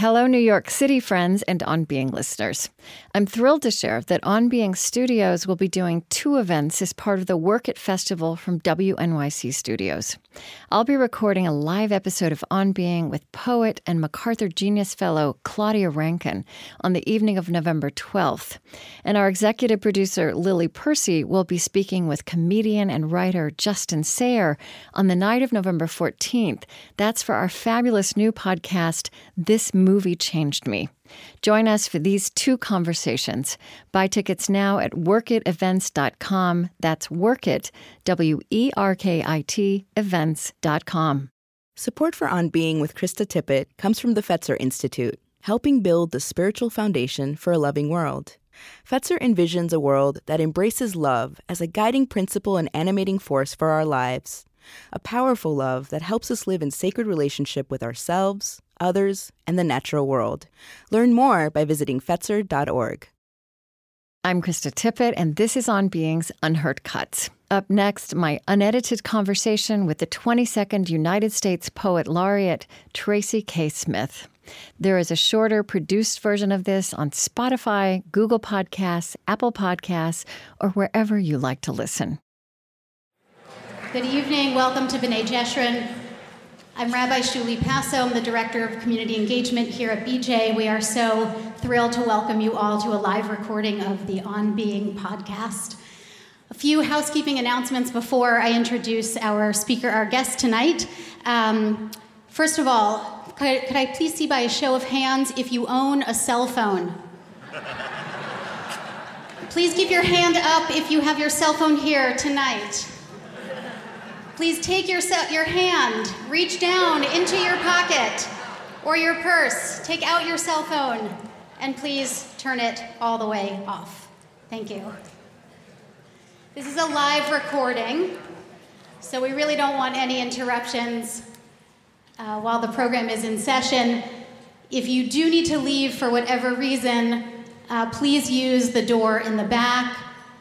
Hello, New York City friends and On Being listeners. I'm thrilled to share that On Being Studios will be doing two events as part of the Werk It Festival from WNYC Studios. I'll be recording a live episode of On Being with poet and MacArthur Genius Fellow Claudia Rankine on the evening of November 12th. And our executive producer, Lily Percy, will be speaking with comedian and writer Justin Sayre on the night of November 14th. That's for our fabulous new podcast, This movie changed me. Join us for these two conversations. Buy tickets now at werkitevents.com. That's werkit, W E R K I T, events.com. Support for On Being with Krista Tippett comes from the Fetzer Institute, helping build the spiritual foundation for a loving world. Fetzer envisions a world that embraces love as a guiding principle and animating force for our lives. A powerful love that helps us live in sacred relationship with ourselves, others, and the natural world. Learn more by visiting Fetzer.org. I'm Krista Tippett, and this is On Being's Unheard Cuts. Up next, my unedited conversation with the 22nd United States Poet Laureate, Tracy K. Smith. There is a shorter, produced version of this on Spotify, Google Podcasts, Apple Podcasts, or wherever you like to listen. Good evening. Welcome to B'nai Jeshurun. I'm Rabbi Shuli Passow. I'm the Director of Community Engagement here at BJ. We are so thrilled to welcome you all to a live recording of the On Being podcast. A few housekeeping announcements before I introduce our speaker, our guest tonight. Um, first of all, could I, could I please see by a show of hands if you own a cell phone? Please keep your hand up if you have your cell phone here tonight. Please take your, your hand, reach down into your pocket or your purse, take out your cell phone, and please turn it all the way off. Thank you. This is a live recording, so we really don't want any interruptions uh, while the program is in session. If you do need to leave for whatever reason, uh, please use the door in the back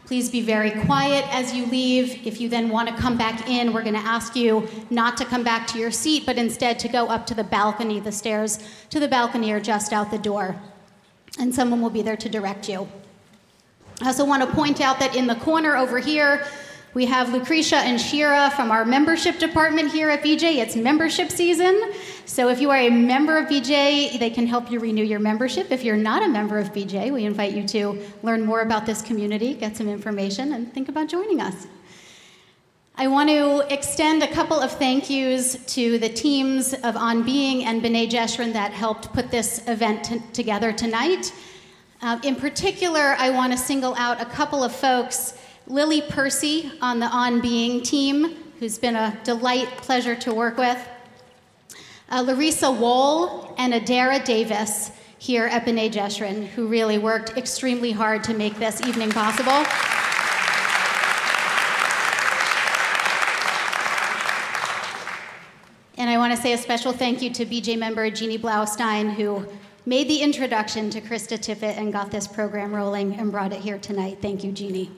Please be very quiet as you leave. If you then want to come back in, we're going to ask you not to come back to your seat, but instead to go up to the balcony, the stairs to the balcony or just out the door. And someone will be there to direct you. I also want to point out that in the corner over here, we have Lucretia and Shira from our membership department here at BJ. It's membership season. So if you are a member of BJ, they can help you renew your membership. If you're not a member of BJ, we invite you to learn more about this community, get some information, and think about joining us. I want to extend a couple of thank yous to the teams of On Being and B'nai Jeshurun that helped put this event t- together tonight. Uh, in particular, I want to single out a couple of folks Lily Percy on the On Being team, who's been a delight, pleasure to work with. Uh, Larissa Wohl and Adara Davis here at B'nai Jeshurun, who really worked extremely hard to make this evening possible. And I want to say a special thank you to BJ member Jeannie Blaustein, who made the introduction to Krista Tippett and got this program rolling and brought it here tonight. Thank you, Jeannie.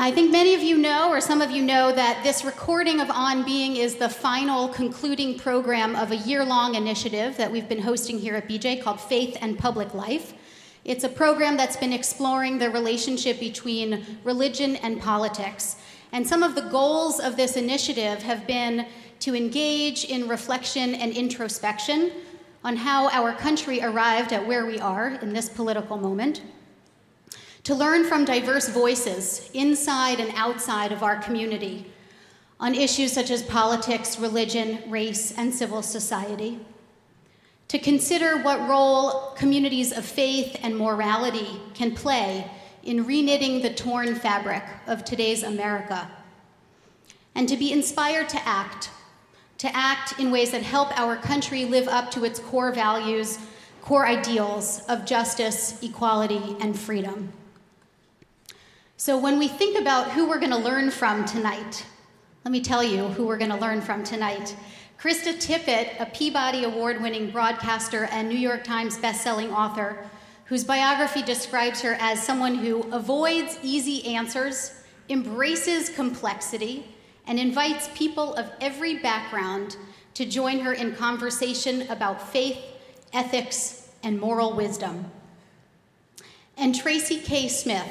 I think many of you know, or some of you know, that this recording of On Being is the final concluding program of a year long initiative that we've been hosting here at BJ called Faith and Public Life. It's a program that's been exploring the relationship between religion and politics. And some of the goals of this initiative have been to engage in reflection and introspection on how our country arrived at where we are in this political moment to learn from diverse voices inside and outside of our community on issues such as politics, religion, race, and civil society, to consider what role communities of faith and morality can play in reknitting the torn fabric of today's America, and to be inspired to act, to act in ways that help our country live up to its core values, core ideals of justice, equality, and freedom. So, when we think about who we're going to learn from tonight, let me tell you who we're going to learn from tonight. Krista Tippett, a Peabody Award winning broadcaster and New York Times bestselling author, whose biography describes her as someone who avoids easy answers, embraces complexity, and invites people of every background to join her in conversation about faith, ethics, and moral wisdom. And Tracy K. Smith,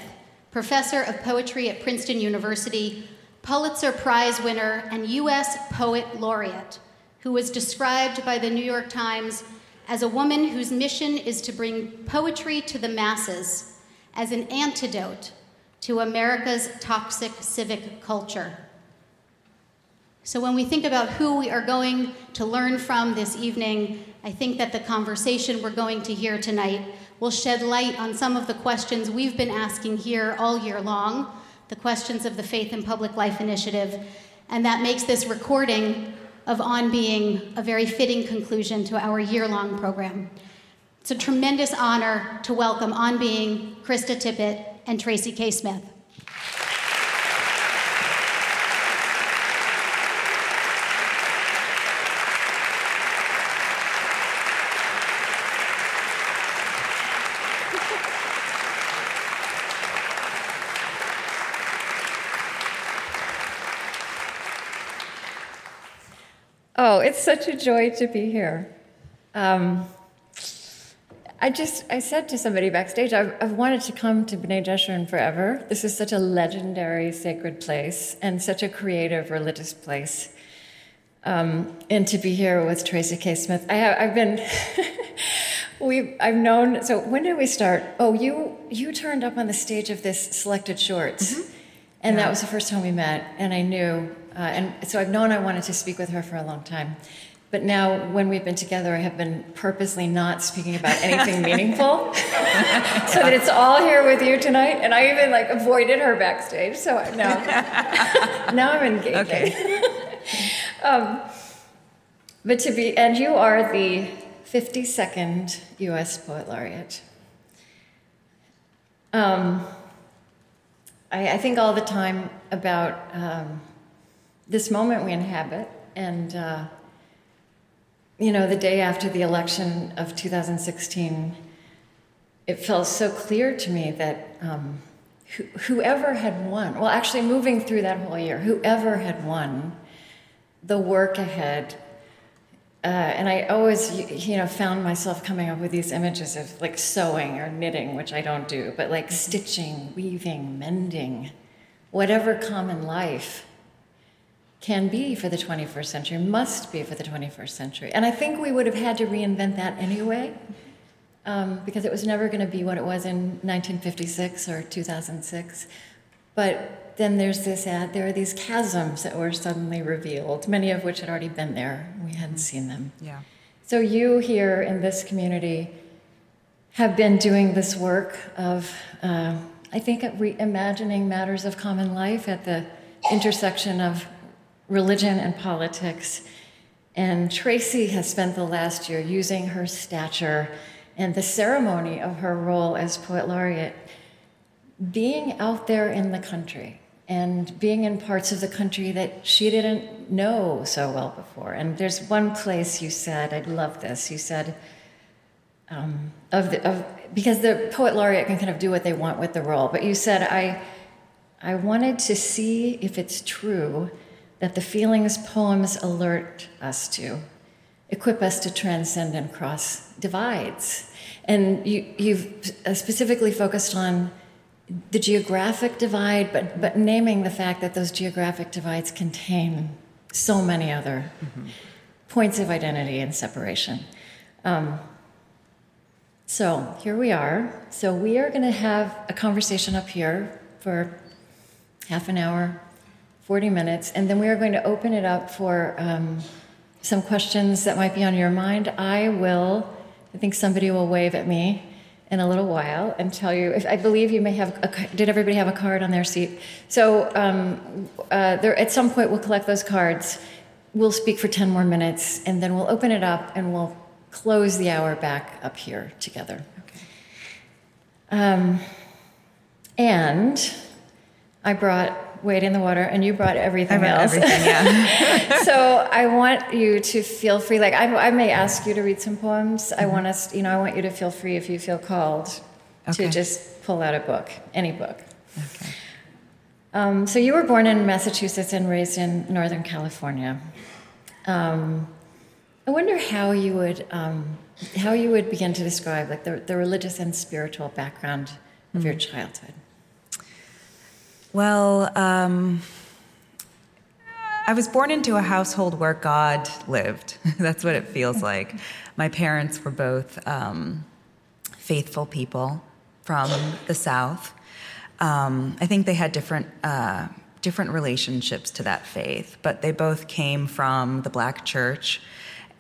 professor of poetry at Princeton University, Pulitzer Prize winner, and U.S. Poet Laureate, who was described by the New York Times as a woman whose mission is to bring poetry to the masses as an antidote to America's toxic civic culture. So, when we think about who we are going to learn from this evening, I think that the conversation we're going to hear tonight will shed light on some of the questions we've been asking here all year long, the questions of the Faith and Public Life Initiative, and that makes this recording of On Being a very fitting conclusion to our year long program. It's a tremendous honor to welcome On Being, Krista Tippett, and Tracy K. Smith. Oh, it's such a joy to be here. Um, I just, I said to somebody backstage, I've, I've wanted to come to B'nai Jeshurun forever. This is such a legendary sacred place and such a creative religious place. Um, and to be here with Tracy K. Smith, I have, I've been, we, I've known. So when did we start? Oh, you, you turned up on the stage of this Selected Shorts, mm-hmm. and yeah. that was the first time we met. And I knew uh, and so I've known I wanted to speak with her for a long time. But now, when we've been together, I have been purposely not speaking about anything meaningful, so that it's all here with you tonight. And I even like avoided her backstage, so now, now I'm engaging. Okay. um, but to be, and you are the 52nd U.S. Poet Laureate. Um, I, I, think all the time about. Um, this moment we inhabit. And, uh, you know, the day after the election of 2016, it felt so clear to me that um, wh- whoever had won, well, actually, moving through that whole year, whoever had won, the work ahead. Uh, and I always, you know, found myself coming up with these images of like sewing or knitting, which I don't do, but like stitching, weaving, mending, whatever common life can be for the 21st century, must be for the 21st century. And I think we would have had to reinvent that anyway, um, because it was never going to be what it was in 1956 or 2006. But then there's this ad, there are these chasms that were suddenly revealed, many of which had already been there. We hadn't seen them. Yeah. So you here in this community have been doing this work of, uh, I think, reimagining matters of common life at the intersection of religion and politics. And Tracy has spent the last year using her stature and the ceremony of her role as poet laureate, being out there in the country and being in parts of the country that she didn't know so well before. And there's one place you said, I love this, you said, um, of the, of, because the poet laureate can kind of do what they want with the role, but you said, I, I wanted to see if it's true that the feelings poems alert us to, equip us to transcend and cross divides. And you, you've uh, specifically focused on the geographic divide, but, but naming the fact that those geographic divides contain so many other mm-hmm. points of identity and separation. Um, so here we are. So we are going to have a conversation up here for half an hour, 40 minutes, and then we are going to open it up for um, some questions that might be on your mind. I will, I think somebody will wave at me in a little while and tell you if I believe you may have a, did everybody have a card on their seat so um, uh, there at some point we'll collect those cards we'll speak for 10 more minutes and then we'll open it up and we'll close the hour back up here together okay. um, and I brought wade in the water and you brought everything I brought else. Everything, yeah. so I want you to feel free. Like I, I, may ask you to read some poems. Mm-hmm. I want us, you know, I want you to feel free if you feel called okay. to just pull out a book, any book. Okay. Um, so you were born in Massachusetts and raised in Northern California. Um, I wonder how you would um, how you would begin to describe like the, the religious and spiritual background of your childhood. Well, um, I was born into a household where God lived. That's what it feels like. My parents were both um, faithful people from the South. Um, I think they had different uh, different relationships to that faith, but they both came from the Black Church.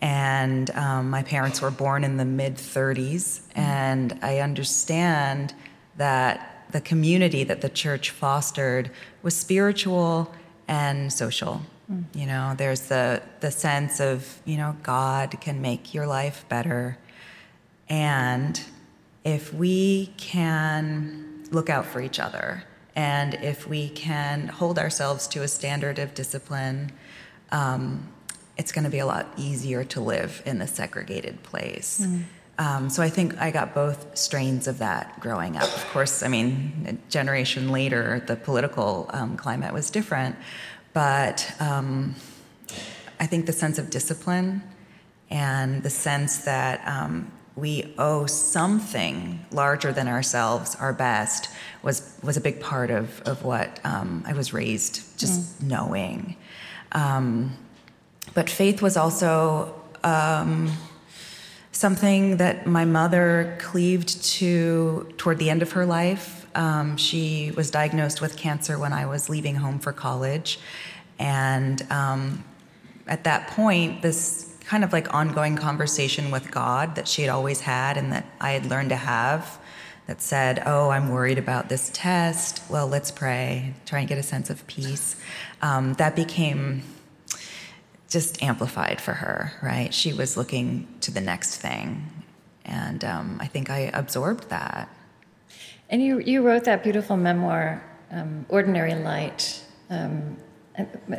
And um, my parents were born in the mid 30s, and I understand that the community that the church fostered was spiritual and social. Mm. You know, there's the the sense of you know God can make your life better, and if we can look out for each other, and if we can hold ourselves to a standard of discipline, um, it's going to be a lot easier to live in the segregated place. Mm. Um, so I think I got both strains of that growing up. Of course, I mean, a generation later, the political um, climate was different, but um, I think the sense of discipline and the sense that um, we owe something larger than ourselves, our best, was was a big part of of what um, I was raised just mm. knowing. Um, but faith was also um, something that my mother cleaved to toward the end of her life. Um, she was diagnosed with cancer when I was leaving home for college. And um, at that point, this kind of like ongoing conversation with God that she had always had and that I had learned to have that said, Oh, I'm worried about this test. Well, let's pray, try and get a sense of peace. Um, that became just amplified for her, right? She was looking to the next thing. And um, I think I absorbed that. And you, you wrote that beautiful memoir, um, Ordinary Light, um,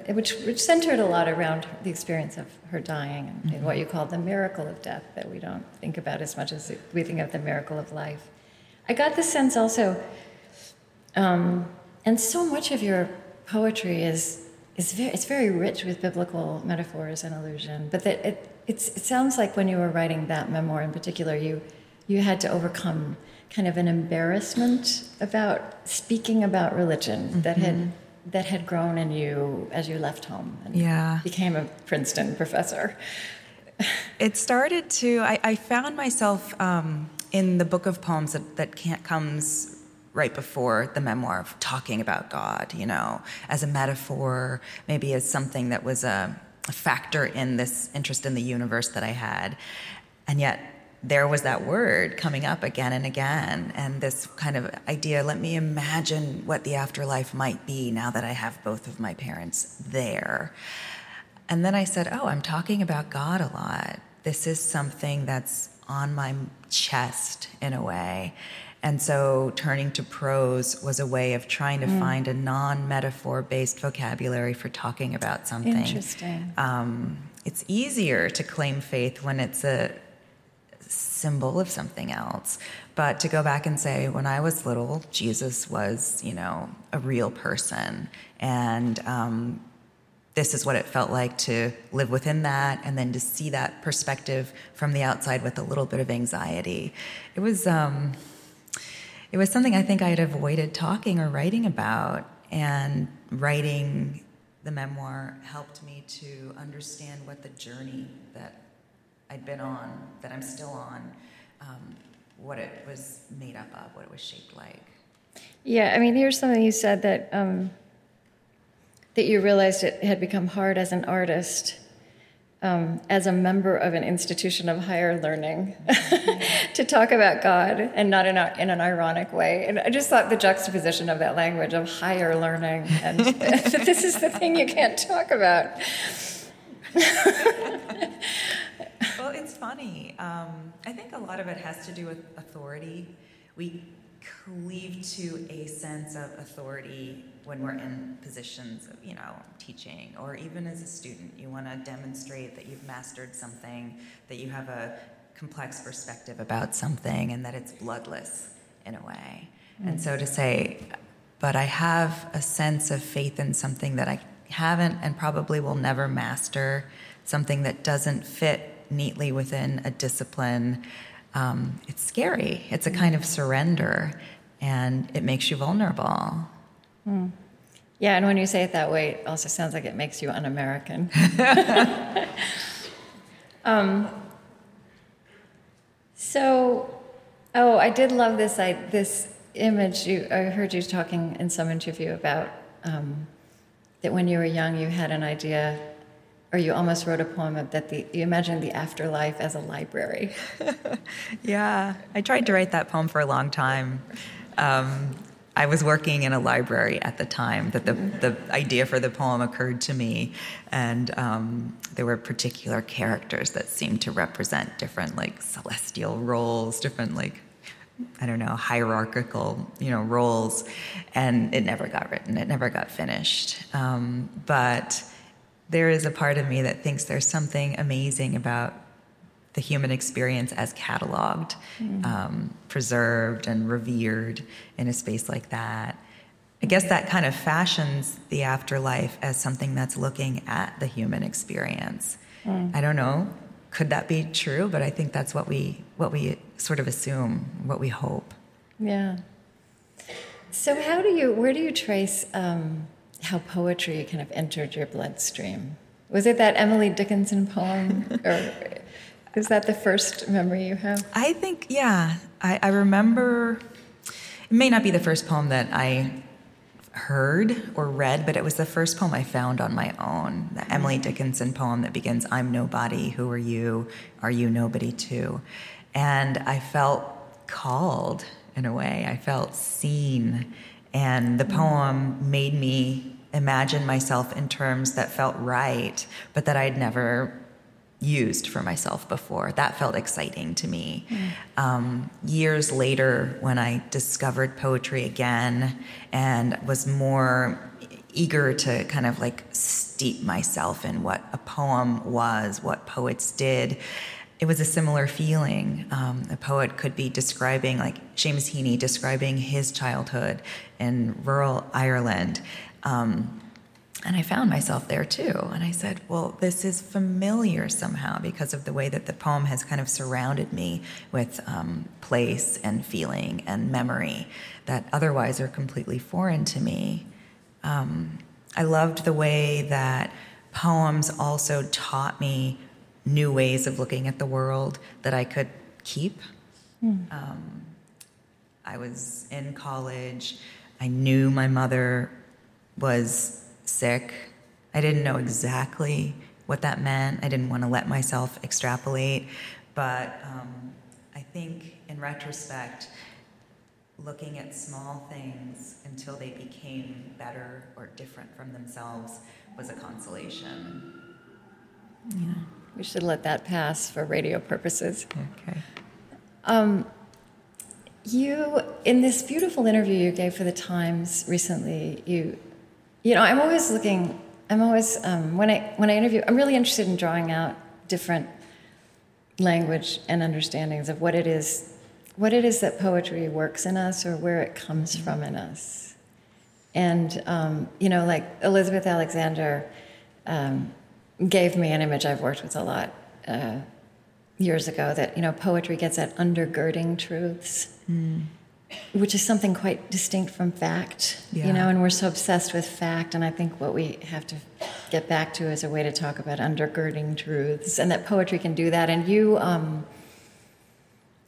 which, which centered a lot around the experience of her dying and, mm-hmm. what you call the miracle of death that we don't think about as much as we think of the miracle of life. I got the sense also, um, and so much of your poetry is is very, it's very rich with biblical metaphors and allusion. But that it, it sounds like when you were writing that memoir in particular, you, you had to overcome kind of an embarrassment about speaking about religion mm-hmm. that had that had grown in you as you left home and yeah. became a Princeton professor. It started to. I, I found myself um, in the book of poems that, that can't comes right before the memoir of talking about God, you know, as a metaphor, maybe as something that was a, a factor in this interest in the universe that I had. And yet, there was that word coming up again and again, and this kind of idea let me imagine what the afterlife might be now that I have both of my parents there. And then I said, Oh, I'm talking about God a lot. This is something that's on my chest in a way. And so turning to prose was a way of trying to mm. find a non metaphor based vocabulary for talking about something. Interesting. Um, it's easier to claim faith when it's a symbol of something else. But to go back and say, when I was little, Jesus was, you know, a real person. And um, this is what it felt like to live within that and then to see that perspective from the outside with a little bit of anxiety. It was. Um, it was something I think I had avoided talking or writing about. And writing the memoir helped me to understand what the journey that I'd been on, that I'm still on, um, what it was made up of, what it was shaped like. Yeah, I mean, here's something you said that um, that you realized it had become hard as an artist um, as a member of an institution of higher learning to talk about God and not in, a, in an ironic way. And I just thought the juxtaposition of that language of higher learning and this is the thing you can't talk about. well, it's funny. Um, I think a lot of it has to do with authority. We cleave to a sense of authority when we're in positions of, you know, teaching or even as a student. You want to demonstrate that you've mastered something, that you have a complex perspective about something, and that it's bloodless in a way. Mm-hmm. And so to say, but I have a sense of faith in something that I haven't and probably will never master, something that doesn't fit neatly within a discipline. Um, it's scary. It's a kind of surrender, and it makes you vulnerable. Mm. Yeah, and when you say it that way, it also sounds like it makes you un American. um, so, oh, I did love this, I, this image. You, I heard you talking in some interview about um, that when you were young, you had an idea, or you almost wrote a poem that the, you imagined the afterlife as a library. yeah, I tried to write that poem for a long time. Um, I was working in a library at the time that the, the idea for the poem occurred to me, and um, there were particular characters that seemed to represent different, like celestial roles, different, like I don't know, hierarchical, you know, roles, and it never got written. It never got finished. Um, but there is a part of me that thinks there's something amazing about the human experience as cataloged, mm. um, preserved, and revered in a space like that. I guess that kind of fashions the afterlife as something that's looking at the human experience. Mm. I don't know. Could that be true? But I think that's what we what we sort of assume, what we hope. Yeah. So how do you? Where do you trace um, how poetry kind of entered your bloodstream? Was it that Emily Dickinson poem, or is that the first memory you have? I think, yeah. I, I remember, it may not be the first poem that I heard or read, but it was the first poem I found on my own. The Emily mm-hmm. Dickinson poem that begins, I'm nobody, who are you? Are you nobody too? And I felt called in a way. I felt seen. And the poem made me imagine myself in terms that felt right, but that I'd never used for myself before. That felt exciting to me. Mm. Um, years later, when I discovered poetry again and was more eager to kind of like steep myself in what a poem was, what poets did, it was a similar feeling. Um, a poet could be describing, like Seamus Heaney, describing his childhood in rural Ireland. Um, and I found myself there too. And I said, well, this is familiar somehow because of the way that the poem has kind of surrounded me with um, place and feeling and memory that otherwise are completely foreign to me. Um, I loved the way that poems also taught me new ways of looking at the world that I could keep. Mm. Um, I was in college. I knew my mother was sick. I didn't know exactly what that meant. I didn't want to let myself extrapolate. But um, I think in retrospect, looking at small things until they became better or different from themselves was a consolation. Yeah, we should let that pass for radio purposes. Okay. Um, you, in this beautiful interview you gave for the Times recently, you you know, I'm always looking. I'm always um, when I when I interview. I'm really interested in drawing out different language and understandings of what it is, what it is that poetry works in us, or where it comes from in us. And um, you know, like Elizabeth Alexander um, gave me an image I've worked with a lot uh, years ago. That you know, poetry gets at undergirding truths. Mm which is something quite distinct from fact, yeah. you know, and we're so obsessed with fact. And I think what we have to get back to is a way to talk about undergirding truths, and that poetry can do that. And you, um,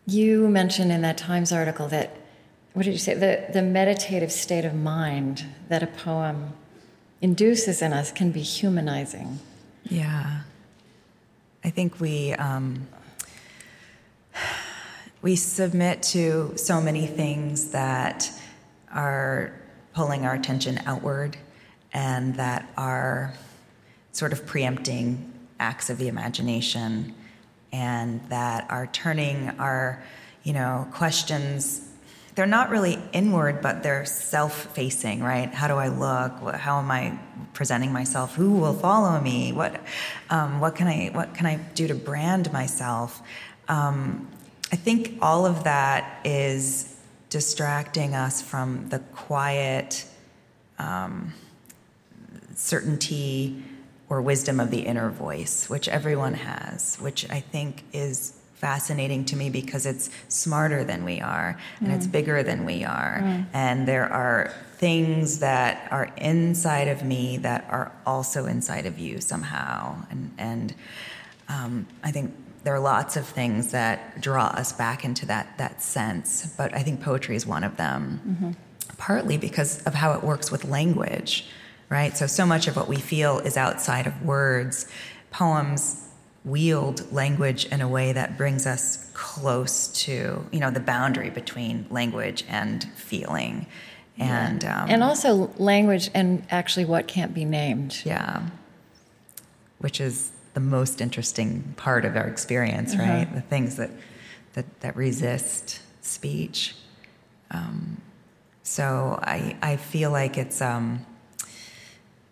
you mentioned in that Times article that what did you say? The the meditative state of mind that a poem induces in us can be humanizing. Yeah, I think we. Um, we submit to so many things that are pulling our attention outward and that are sort of preempting acts of the imagination and that are turning our you know questions they're not really inward but they're self-facing right? How do i look? How am i presenting myself? Who will follow me? What um, what can i what can i do to brand myself? Um, I think all of that is distracting us from the quiet um, certainty or wisdom of the inner voice, which everyone has, which I think is fascinating to me because it's smarter than we are and mm. it's bigger than we are. Mm. And there are things that are inside of me that are also inside of you somehow. And, and um, I think there are lots of things that draw us back into that, that sense, but I think poetry is one of them, mm-hmm. partly because of how it works with language, right? So, so much of what we feel is outside of words. Poems wield language in a way that brings us close to, you know, the boundary between language and feeling. And, um, and also language and actually what can't be named. Yeah. Which is the most interesting part of our experience, uh-huh. right? The things that that that resist speech. Um, so I I feel like it's um,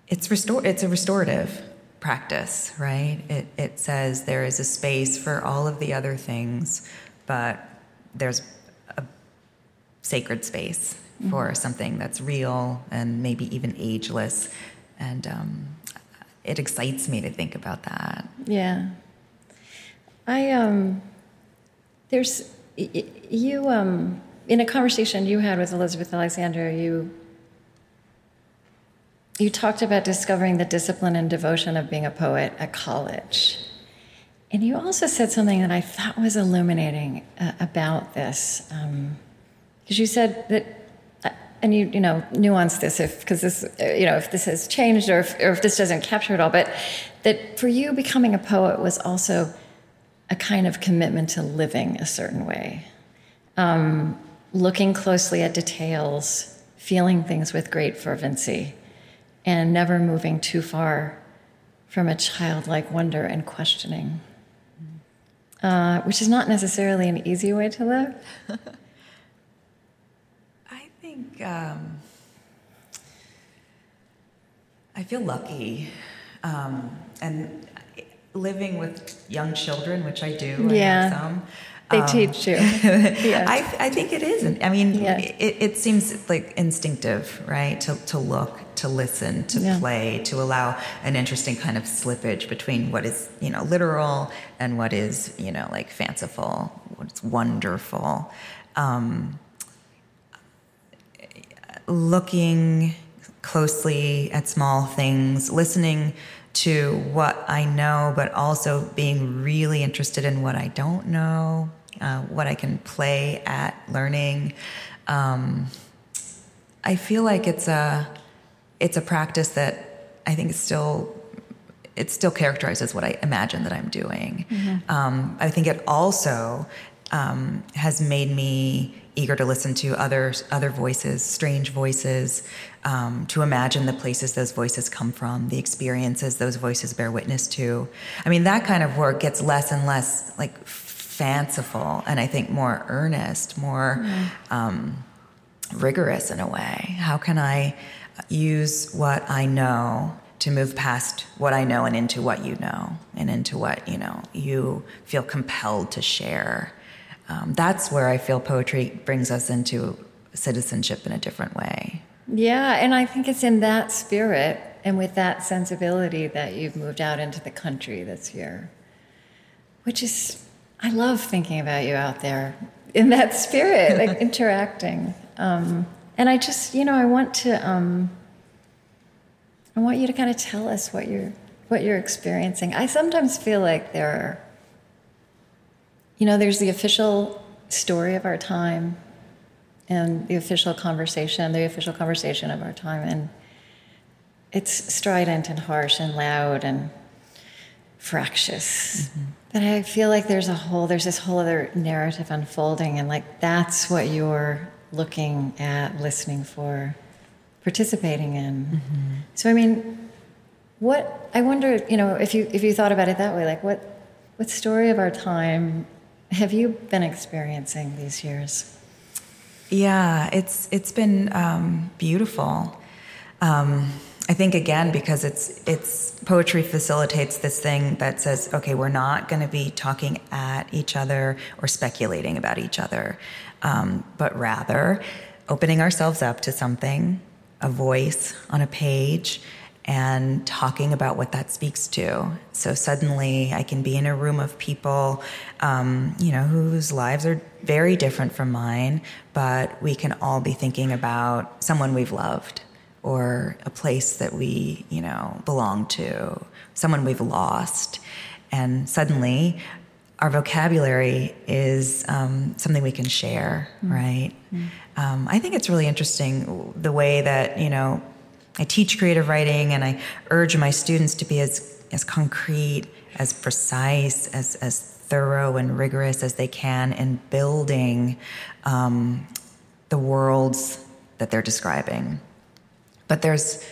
it's restore it's a restorative practice, right? It it says there is a space for all of the other things, but there's a sacred space mm-hmm. for something that's real and maybe even ageless, and um, it excites me to think about that. Yeah. I um there's you um in a conversation you had with Elizabeth Alexander you you talked about discovering the discipline and devotion of being a poet at college. And you also said something that I thought was illuminating uh, about this. Because um, you said that and you you know nuance this if because this you know if this has changed or if, or if this doesn't capture it all but that for you becoming a poet was also a kind of commitment to living a certain way um, looking closely at details feeling things with great fervency and never moving too far from a childlike wonder and questioning uh, which is not necessarily an easy way to live I think um, I feel lucky, um, and living with young children, which I do. Yeah. I some, they um, teach you. yeah. I, I think it is. I mean, yeah. it, it seems like instinctive, right? To, to look, to listen, to yeah. play, to allow an interesting kind of slippage between what is, you know, literal and what is, you know, like fanciful, what's wonderful. Um, looking closely at small things, listening to what I know, but also being really interested in what I don't know, uh, what I can play at learning. Um, I feel like it's a it's a practice that I think is still it still characterizes what I imagine that I'm doing. Mm-hmm. Um, I think it also um, has made me eager to listen to other other voices, strange voices, um, to imagine the places those voices come from, the experiences those voices bear witness to. I mean, that kind of work gets less and less like fanciful, and I think more earnest, more mm-hmm. um, rigorous in a way. How can I use what I know? to move past what I know and into what you know and into what you know you feel compelled to share um, that's where I feel poetry brings us into citizenship in a different way. Yeah, and I think it's in that spirit and with that sensibility that you've moved out into the country this year, which is, I love thinking about you out there in that spirit, like interacting. Um, and I just, you know, I want to, um, I want you to kind of tell us what you're, what you're experiencing. I sometimes feel like there are you know, there's the official story of our time and the official conversation, the official conversation of our time. And it's strident and harsh and loud and fractious. Mm-hmm. But I feel like there's a whole, there's this whole other narrative unfolding, and like that's what you're looking at, listening for, participating in. Mm-hmm. So I mean, what I wonder, you know, if you if you thought about it that way, like what what story of our time have you been experiencing these years? Yeah, it's it's been um, beautiful. Um, I think again because it's it's poetry facilitates this thing that says, okay, we're not going to be talking at each other or speculating about each other, um, but rather opening ourselves up to something, a voice on a page, and talking about what that speaks to. So suddenly I can be in a room of people, um, you know, whose lives are very different from mine, but we can all be thinking about someone we've loved or a place that we, you know, belong to, someone we've lost. And suddenly our vocabulary is um, something we can share, mm right? mm Um, I think it's really interesting the way that, you know, I teach creative writing and I urge my students to be as, as concrete, as precise, as, as thorough and rigorous as they can in building um, the worlds that they're describing. But there's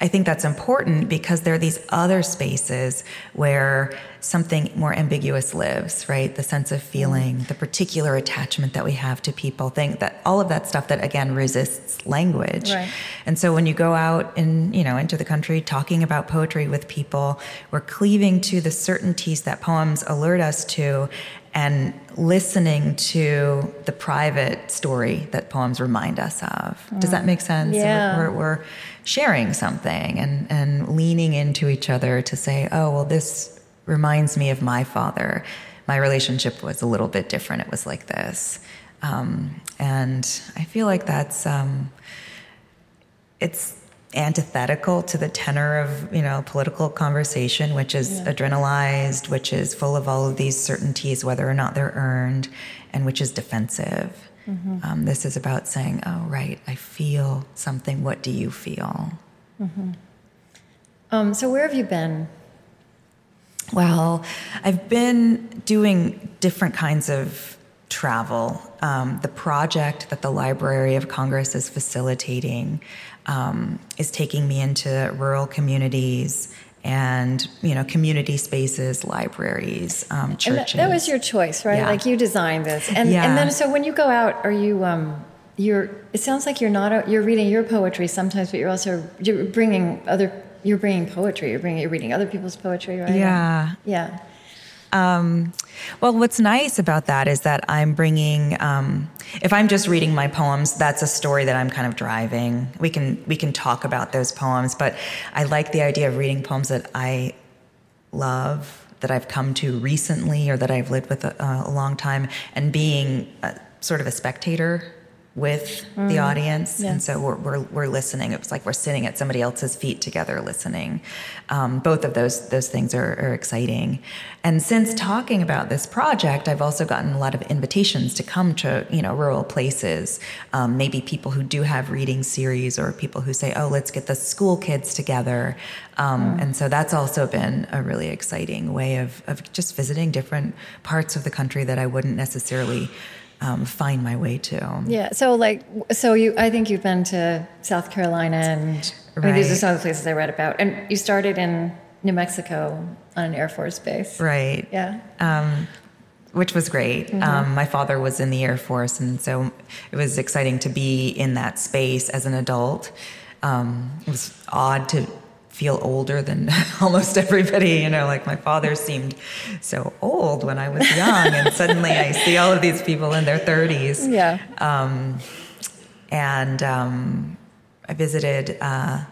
I think that's important because there are these other spaces where something more ambiguous lives, right? The sense of feeling, the particular attachment that we have to people, think that all of that stuff that again resists language. Right. And so when you go out in, you know, into the country talking about poetry with people, we're cleaving to the certainties that poems alert us to and listening to the private story that poems remind us of. Does that make sense? Yeah. We're, we're, sharing something and, and leaning into each other to say, oh, well, this reminds me of my father. My relationship was a little bit different. It was like this. Um, and I feel like that's, um, it's antithetical to the tenor of you know political conversation which is yeah. adrenalized which is full of all of these certainties whether or not they're earned and which is defensive mm-hmm. um, this is about saying oh right i feel something what do you feel mm-hmm. um, so where have you been well i've been doing different kinds of travel. Um, the project that the Library of Congress is facilitating um, is taking me into rural communities and you know community spaces libraries um, churches that, that, was your choice right? Yeah. like you designed this. And, yeah. and then so when you go out are you um, you're it sounds like you're not a, you're reading your poetry sometimes but you're also you're bringing other you're bringing poetry you're bringing you're reading other people's poetry right? Yeah. Yeah um, well, what's nice about that is that I'm bringing. Um, if I'm just reading my poems, that's a story that I'm kind of driving. We can we can talk about those poems, but I like the idea of reading poems that I love, that I've come to recently, or that I've lived with a, a long time, and being a, sort of a spectator with mm. the audience. And so we're, we're, we're, listening. It's like we're sitting at somebody else's feet together listening. Um, both of those, those things are, are, exciting. And since talking about this project, I've also gotten a lot of invitations to come to, you know, rural places. Um, maybe people who do have reading series or people who say, oh, let's get the school kids together. Um, mm. And so that's also been a really exciting way of, of just visiting different parts of the country that I wouldn't necessarily um, find my way to. Yeah. So like, so you, I think you've been to South Carolina, and I mean, these are some of the places I read about. And you started in New Mexico on an Air Force base, right? Yeah. Um, which was great. Mm-hmm. Um, my father was in the Air Force, and so it was exciting to be in that space as an adult. Um, it was odd to feel older than almost everybody. You know, like my father seemed so old when I was young, and suddenly I see all of these people in their 30s. Yeah. Um, and um, I visited uh,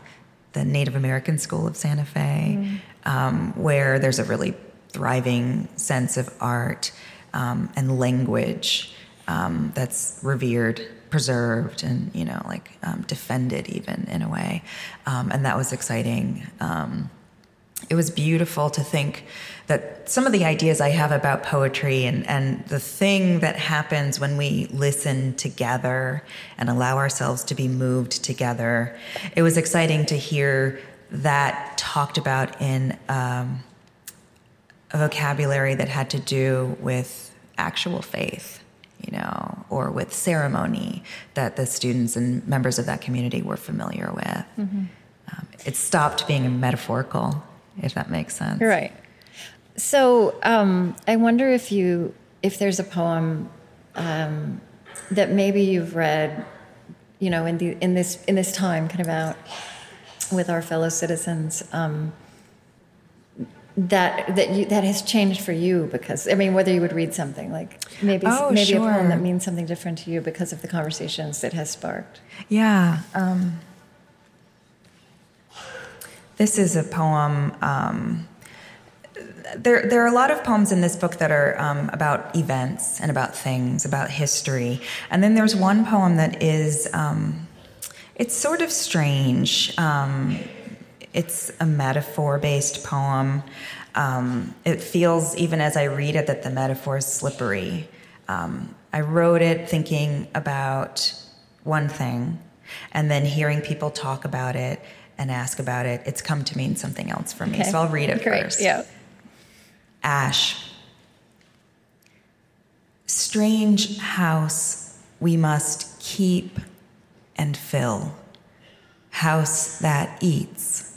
the Native American School of Santa Fe, mm. um, where there's a really thriving sense of art um, and language um, that's revered preserved and you know like um, defended even in a way. Um, and that was exciting. Um, it was beautiful to think that some of the ideas I have about poetry and, and the thing that happens when we listen together and allow ourselves to be moved together, it was exciting to hear that talked about in um, a vocabulary that had to do with actual faith you know, or with ceremony that the students and members of that community were familiar with. Mm-hmm. Um, it stopped being metaphorical, if that makes sense. Right. So um, I wonder if you, if there's a poem um, that maybe you've read, you know, in the in this in this time, kind of out, with our fellow citizens um, that that you, that has changed for you because I mean whether you would read something like maybe Oh, maybe a poem that means something different to you because of the conversations it has sparked. Yeah. Um, this is a poem. Um, there, there are a lot of poems in this book that are um, about events and about things, about history. And then there's one poem that is, um, it's sort of strange. Um, it's a metaphor based poem. Um, it feels, even as I read it, that the metaphor is slippery. Um, I wrote it thinking about one thing, and then hearing people talk about it and ask about it, it's come to mean something else for me. Okay. So I'll read it Great. first. Yeah. Ash. Strange house we must keep and fill. House that eats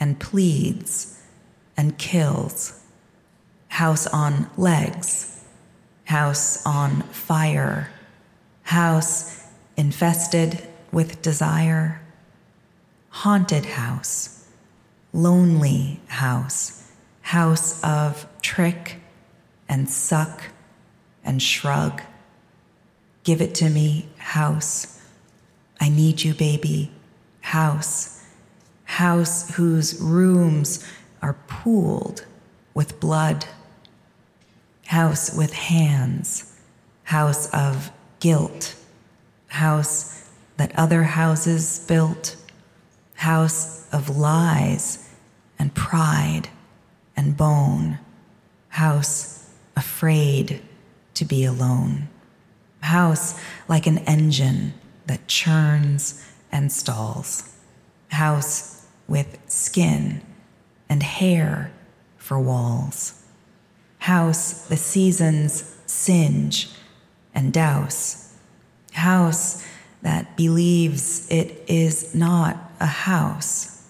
and pleads and kills. House on legs. House on fire. House infested with desire. Haunted house. Lonely house. House of trick and suck and shrug. Give it to me, house. I need you, baby. House. House whose rooms are pooled with blood. House with hands. House of guilt. House that other houses built. House of lies and pride and bone. House afraid to be alone. House like an engine that churns and stalls. House with skin and hair for walls. House the seasons singe and douse. House that believes it is not a house.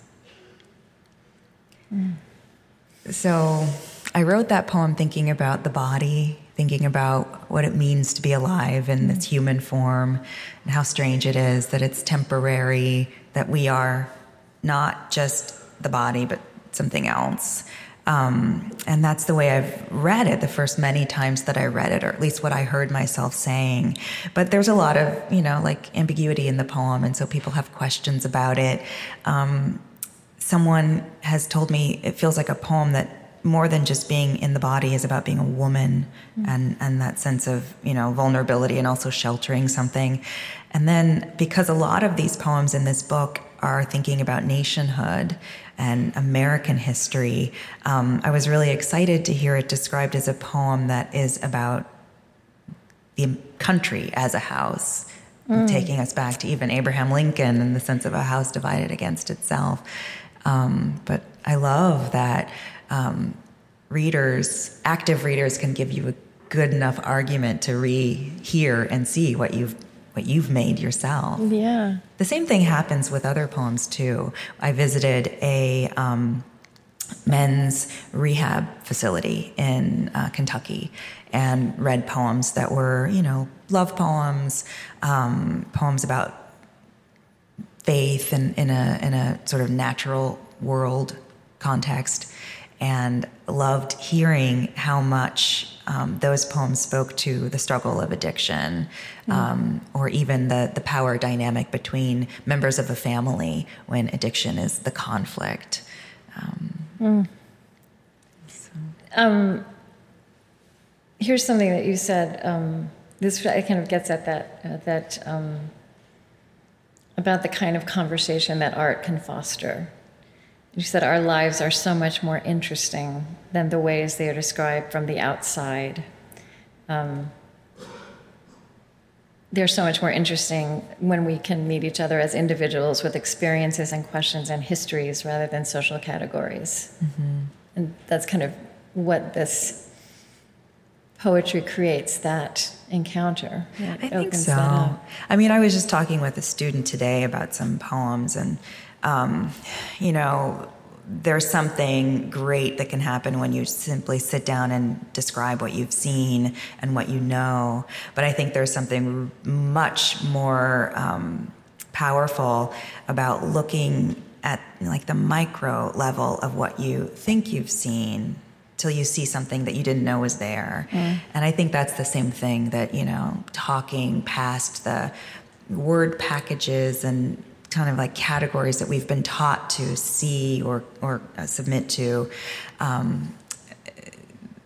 So I wrote that poem thinking about the body, thinking about what it means to be alive in this human form, and how strange it is that it's temporary, that we are not just the body, but something else. Um, and that's the way I've read it the first many times that I read it, or at least what I heard myself saying. But there's a lot of, you know, like ambiguity in the poem, and so people have questions about it. Um, someone has told me it feels like a poem that more than just being in the body is about being a woman and and that sense of you know vulnerability and also sheltering something and then because a lot of these poems in this book are thinking about nationhood and American history, um, I was really excited to hear it described as a poem that is about the country as a house, taking us back to even Abraham Lincoln and the sense of a house divided against itself. Um, but I love that um, readers, active readers, can give you a good enough argument to re-hear and see what you've what you've made yourself. Yeah. The same thing happens with other poems too. I visited a um, men's rehab facility in uh, Kentucky and read poems that were, you know, love poems, um, poems about faith and in a in a sort of natural world context, and loved hearing how much um, those poems spoke to the struggle of addiction, um, or even the the power dynamic between members of a family when addiction is the conflict. Here's something that you said. Um, this kind of gets at that uh, that um, about the kind of conversation that art can foster. You said our lives are so much more interesting than the ways they are described from the outside. Um, they're so much more interesting when we can meet each other as individuals with experiences and questions and histories rather than social categories. And that's kind of what this poetry creates that encounter. Yeah, I think so. I mean, I was just talking with a student today about some poems, and um, you know, there's something great that can happen when you simply sit down and describe what you've seen and what you know. But I think there's something much more um, powerful about looking at like the micro level of what you think you've seen till you see something that you didn't know was there. Mm. And I think that's the same thing that, you know, talking past the word packages and kind of like categories that we've been taught to see or, or uh, submit to. Um,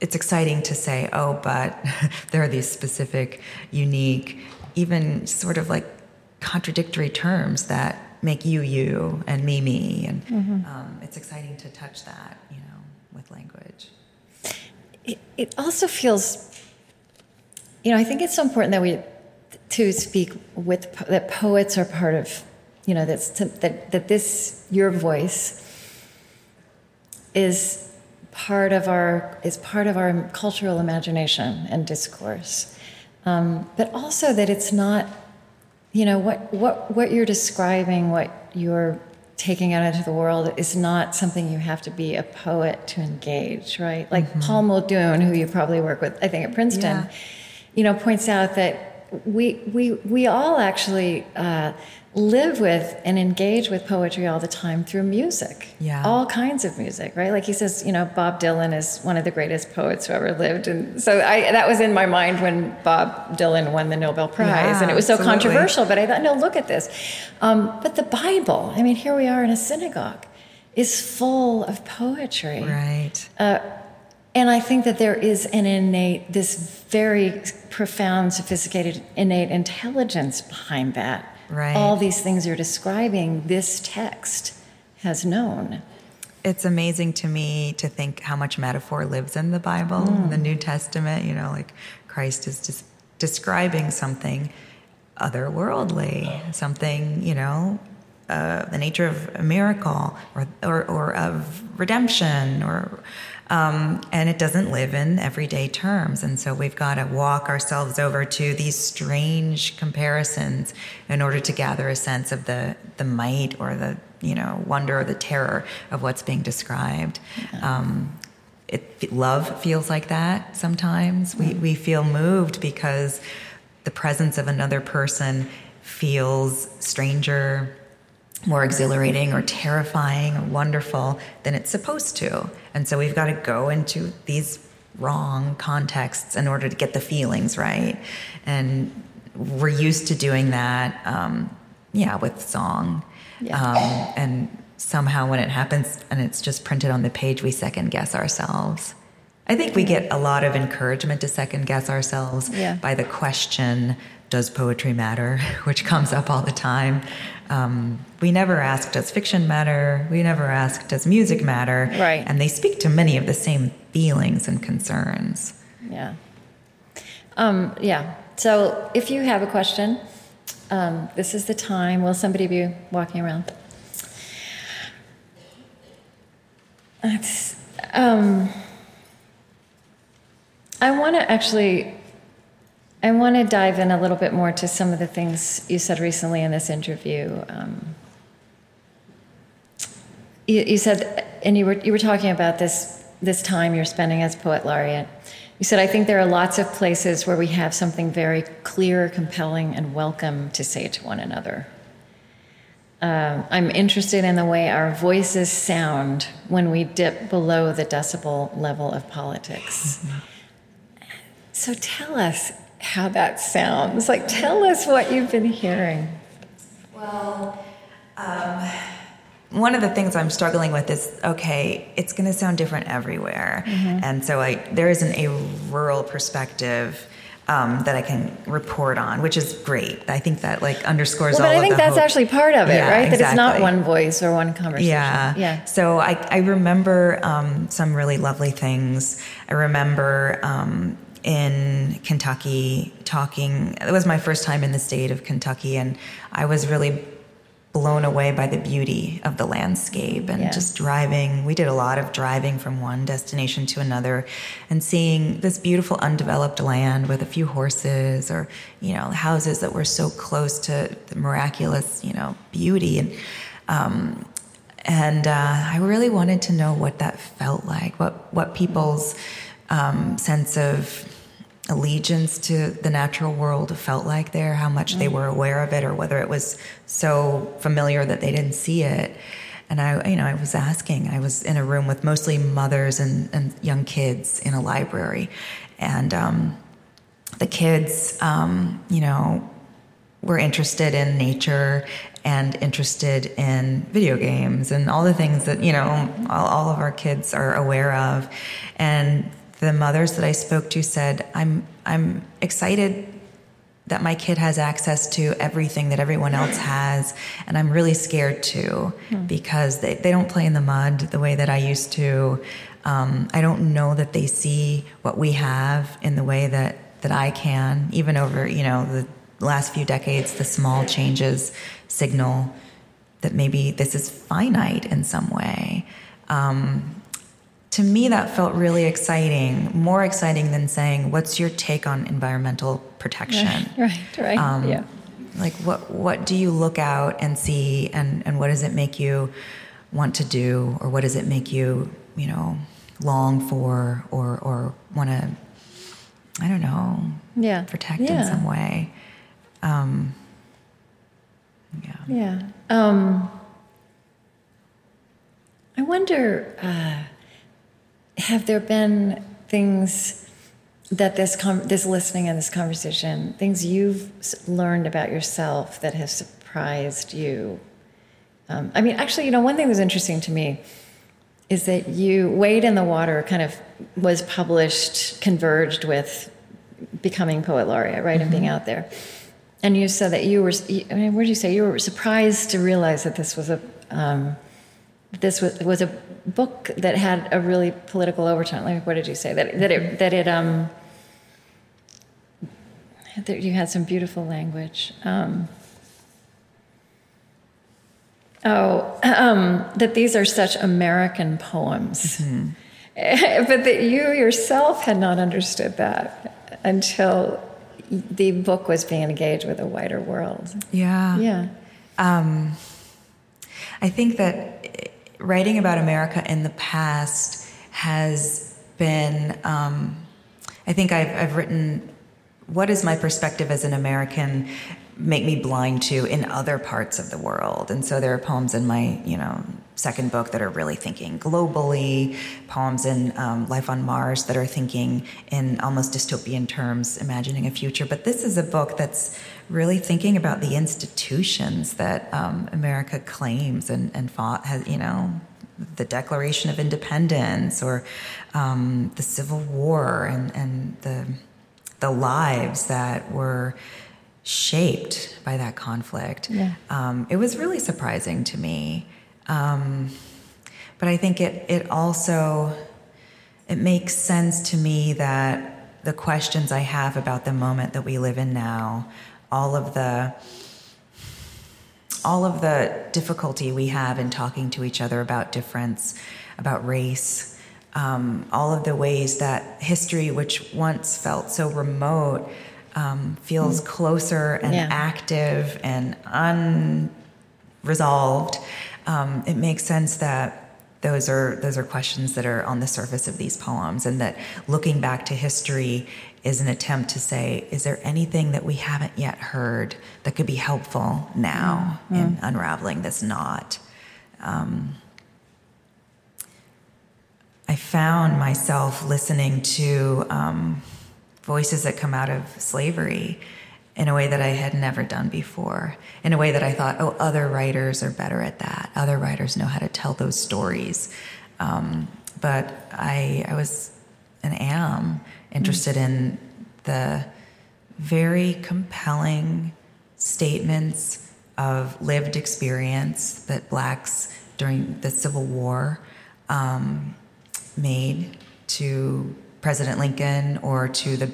it's exciting to say, oh, but there are these specific, unique, even sort of like contradictory terms that make you you and me me, and mm-hmm. um, it's exciting to touch that, you know, with language. It, it also feels, you know, I think it's so important that we to speak with that poets are part of, you know, that's that that this your voice is part of our is part of our cultural imagination and discourse, um, but also that it's not you know what what what you're describing what you're taking out into the world is not something you have to be a poet to engage right like mm-hmm. paul muldoon who you probably work with i think at princeton yeah. you know points out that we we we all actually uh, live with and engage with poetry all the time through music. Yeah. All kinds of music, right? Like he says, you know, Bob Dylan is one of the greatest poets who ever lived. And so I, that was in my mind when Bob Dylan won the Nobel Prize. Yeah, and it was so absolutely. controversial, but I thought, no, look at this. Um, but the Bible, I mean, here we are in a synagogue, is full of poetry. Right. Uh, and I think that there is an innate, this very profound, sophisticated, innate intelligence behind that Right. All these things you're describing, this text has known. It's amazing to me to think how much metaphor lives in the Bible, mm. the New Testament. You know, like Christ is just describing something otherworldly, something, you know, uh, the nature of a miracle or, or, or of redemption or um, and it doesn't live in everyday terms. And so we've got to walk ourselves over to these strange comparisons in order to gather a sense of the, the might or the you know wonder or the terror of what's being described. Um, it, love feels like that sometimes. We, we feel moved because the presence of another person feels stranger, more exhilarating or terrifying or wonderful than it's supposed to. And so we've got to go into these wrong contexts in order to get the feelings right. And we're used to doing that, um, yeah, with song. Yeah. Um, and somehow when it happens and it's just printed on the page, we second guess ourselves. I think we get a lot of encouragement to second guess ourselves yeah. by the question, does poetry matter? Which comes up all the time. Um, we never ask, does fiction matter? We never ask, does music matter? Right. And they speak to many of the same feelings and concerns. Yeah. Um, yeah. So if you have a question, um, this is the time. Will somebody be walking around? Um, I want to actually I want to dive in a little bit more to some of the things you said recently in this interview. Um, you, you, said, and you were you were talking about this this time you're spending as poet laureate. You said, I think there are lots of places where we have something very clear, compelling, and welcome to say to one another. Um, I'm interested in the way our voices sound when we dip below the decibel level of politics. So tell us, how that sounds. Like, tell us what you've been hearing. Well, um, one of the things I'm struggling with is okay, it's going to sound different everywhere, mm-hmm. and so I there isn't a rural perspective. Um, that I can report on, which is great. I think that like underscores well, all. But I think that's hope. actually part of it, yeah, right? Exactly. That it's not one voice or one conversation. Yeah, yeah. So I, I remember um, some really lovely things. I remember um, in Kentucky talking. It was my first time in the state of Kentucky, and I was really blown away by the beauty of the landscape and yeah. just driving. We did a lot of driving from one destination to another and seeing this beautiful undeveloped land with a few horses or, you know, houses that were so close to the miraculous, you know, beauty. And, um, and uh, I really wanted to know what that felt like, what, what people's um, sense of allegiance to the natural world felt like there, how much mm. they were aware of it, or whether it was so familiar that they didn't see it. and I, you know, I was asking. I was in a room with mostly mothers and, and young kids in a library, and um, the kids, um, you know, were interested in nature and interested in video games and all the things that you know all, all of our kids are aware of, and the mothers that I spoke to said, "I'm I'm excited that my kid has access to everything that everyone else has. And I'm really scared too hmm. because they, they don't play in the mud the way that I used to. Um, I don't know that they see what we have in the way that, that I can, even over, you know, the last few decades, the small changes signal that maybe this is finite in some way. Um, to me, that felt really exciting, more exciting than saying, "What's your take on environmental protection?" Right, right, um, yeah. Like, what what do you look out and see, and and what does it make you want to do, or what does it make you, you know, long for, or or want to, I don't know, yeah, protect yeah. in some way. Um, yeah. Yeah. Um, I wonder. Uh, have there been things that this com- this listening and this conversation, things you've learned about yourself that have surprised you? Um, I mean, actually, you know, one thing that's interesting to me is that you Wade in the Water kind of was published, converged with becoming poet laureate, right, mm-hmm. and being mm-hmm. out there. And you said that you were, I mean, what did you say? You were surprised to realize that this was a, um, this was, was a book that had a really political overtone. Like, what did you say? That that it that it um that you had some beautiful language. Um, oh, um, that these are such American poems, mm-hmm. but that you yourself had not understood that until the book was being engaged with a wider world. Yeah, yeah. Um, I think that writing about America in the past has been, um, I think I've, I've written, what is my perspective as an American make me blind to in other parts of the world? And so there are poems in my, you know, second book that are really thinking globally, poems in um, Life on Mars that are thinking in almost dystopian terms, imagining a future. But this is a book that's really thinking about the institutions that um, America claims and, and fought, has, you know, the Declaration of Independence or um, the Civil War and, and the, the lives that were shaped by that conflict. Yeah. Um, it was really surprising to me. Um, but I think it, it also it makes sense to me that the questions I have about the moment that we live in now, all of the all of the difficulty we have in talking to each other about difference, about race, um, all of the ways that history, which once felt so remote, um, feels mm. closer and yeah. active and unresolved. Um, it makes sense that those are those are questions that are on the surface of these poems, and that looking back to history is an attempt to say, is there anything that we haven't yet heard that could be helpful now mm-hmm. in unraveling this knot? Um, I found myself listening to um, voices that come out of slavery in a way that I had never done before, in a way that I thought, oh, other writers are better at that. Other writers know how to tell those stories. Um, but I, I was and am interested in the very compelling statements of lived experience that blacks during the Civil War um, made to President Lincoln or to the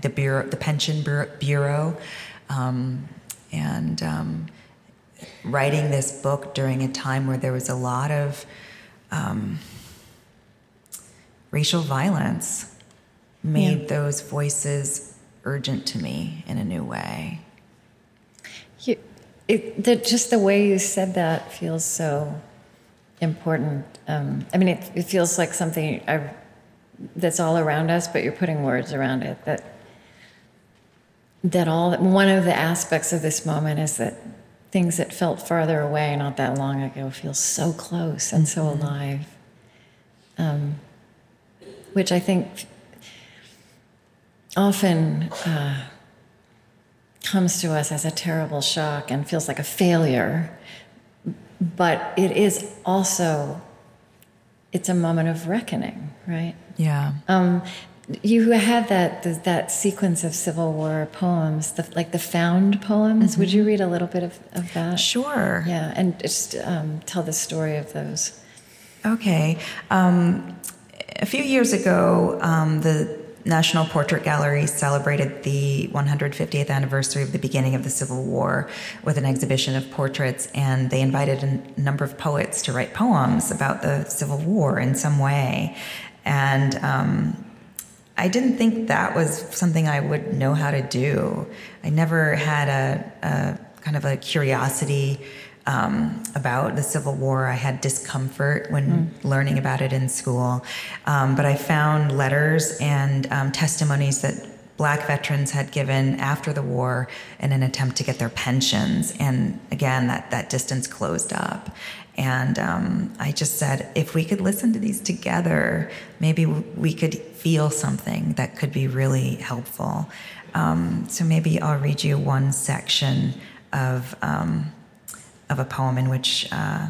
the bureau, the pension bureau, um, and um, writing this book during a time where there was a lot of um, racial violence made yeah. those voices urgent to me in a new way. You, it, the, just the way you said that feels so important. Um, I mean, it, it, feels like something I, that's all around us, but you're putting words around it. That that all one of the aspects of this moment is that things that felt farther away not that long ago feel so close and so Mm-hmm. alive. Um, which I think often uh, comes to us as a terrible shock and feels like a failure. But it is also, it's a moment of reckoning, right? Yeah. Um, you who had that that sequence of Civil War poems, the, like the found poems. Would you read a little bit of, of that? Sure. Yeah, and just um, tell the story of those. Okay. Um, a few years ago, um, the National Portrait Gallery celebrated the 150th anniversary of the beginning of the Civil War with an exhibition of portraits, and they invited a number of poets to write poems about the Civil War in some way. And um, I didn't think that was something I would know how to do. I never had a, a kind of a curiosity um, about the Civil War. I had discomfort when learning about it in school. Um, but I found letters and um, testimonies that black veterans had given after the war in an attempt to get their pensions. And again, that, that distance closed up. And um, I just said, if we could listen to these together, maybe we could feel something that could be really helpful. Um, so maybe I'll read you one section of, um, of a poem in which uh,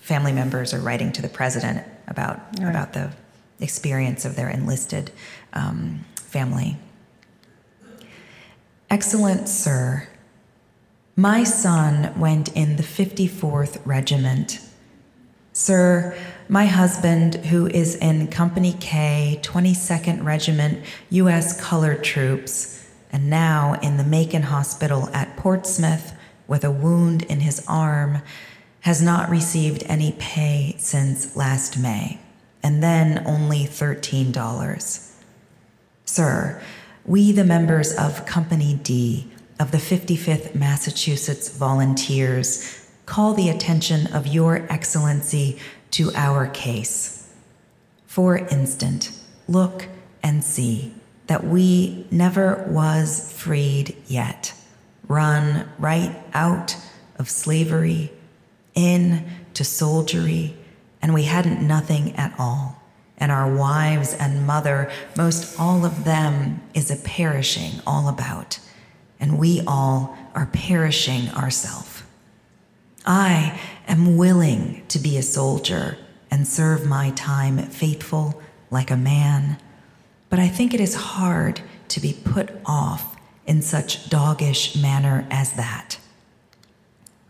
family members are writing to the president about, Right. about the experience of their enlisted um, family. Excellent Sir, my son went in the 54th Regiment. Sir, my husband, who is in Company K, 22nd Regiment, U.S. Colored Troops, and now in the Macon Hospital at Portsmouth with a wound in his arm, has not received any pay since last May, and then only $13. Sir, we, the members of Company D of the 55th Massachusetts Volunteers, call the attention of Your Excellency to our case. For instant, look and see that we never was freed yet, run right out of slavery, in to soldiery, and we hadn't nothing at all and our wives and mother, most all of them is a perishing all about, and we all are perishing ourself. I am willing to be a soldier and serve my time faithful like a man, but I think it is hard to be put off in such doggish manner as that.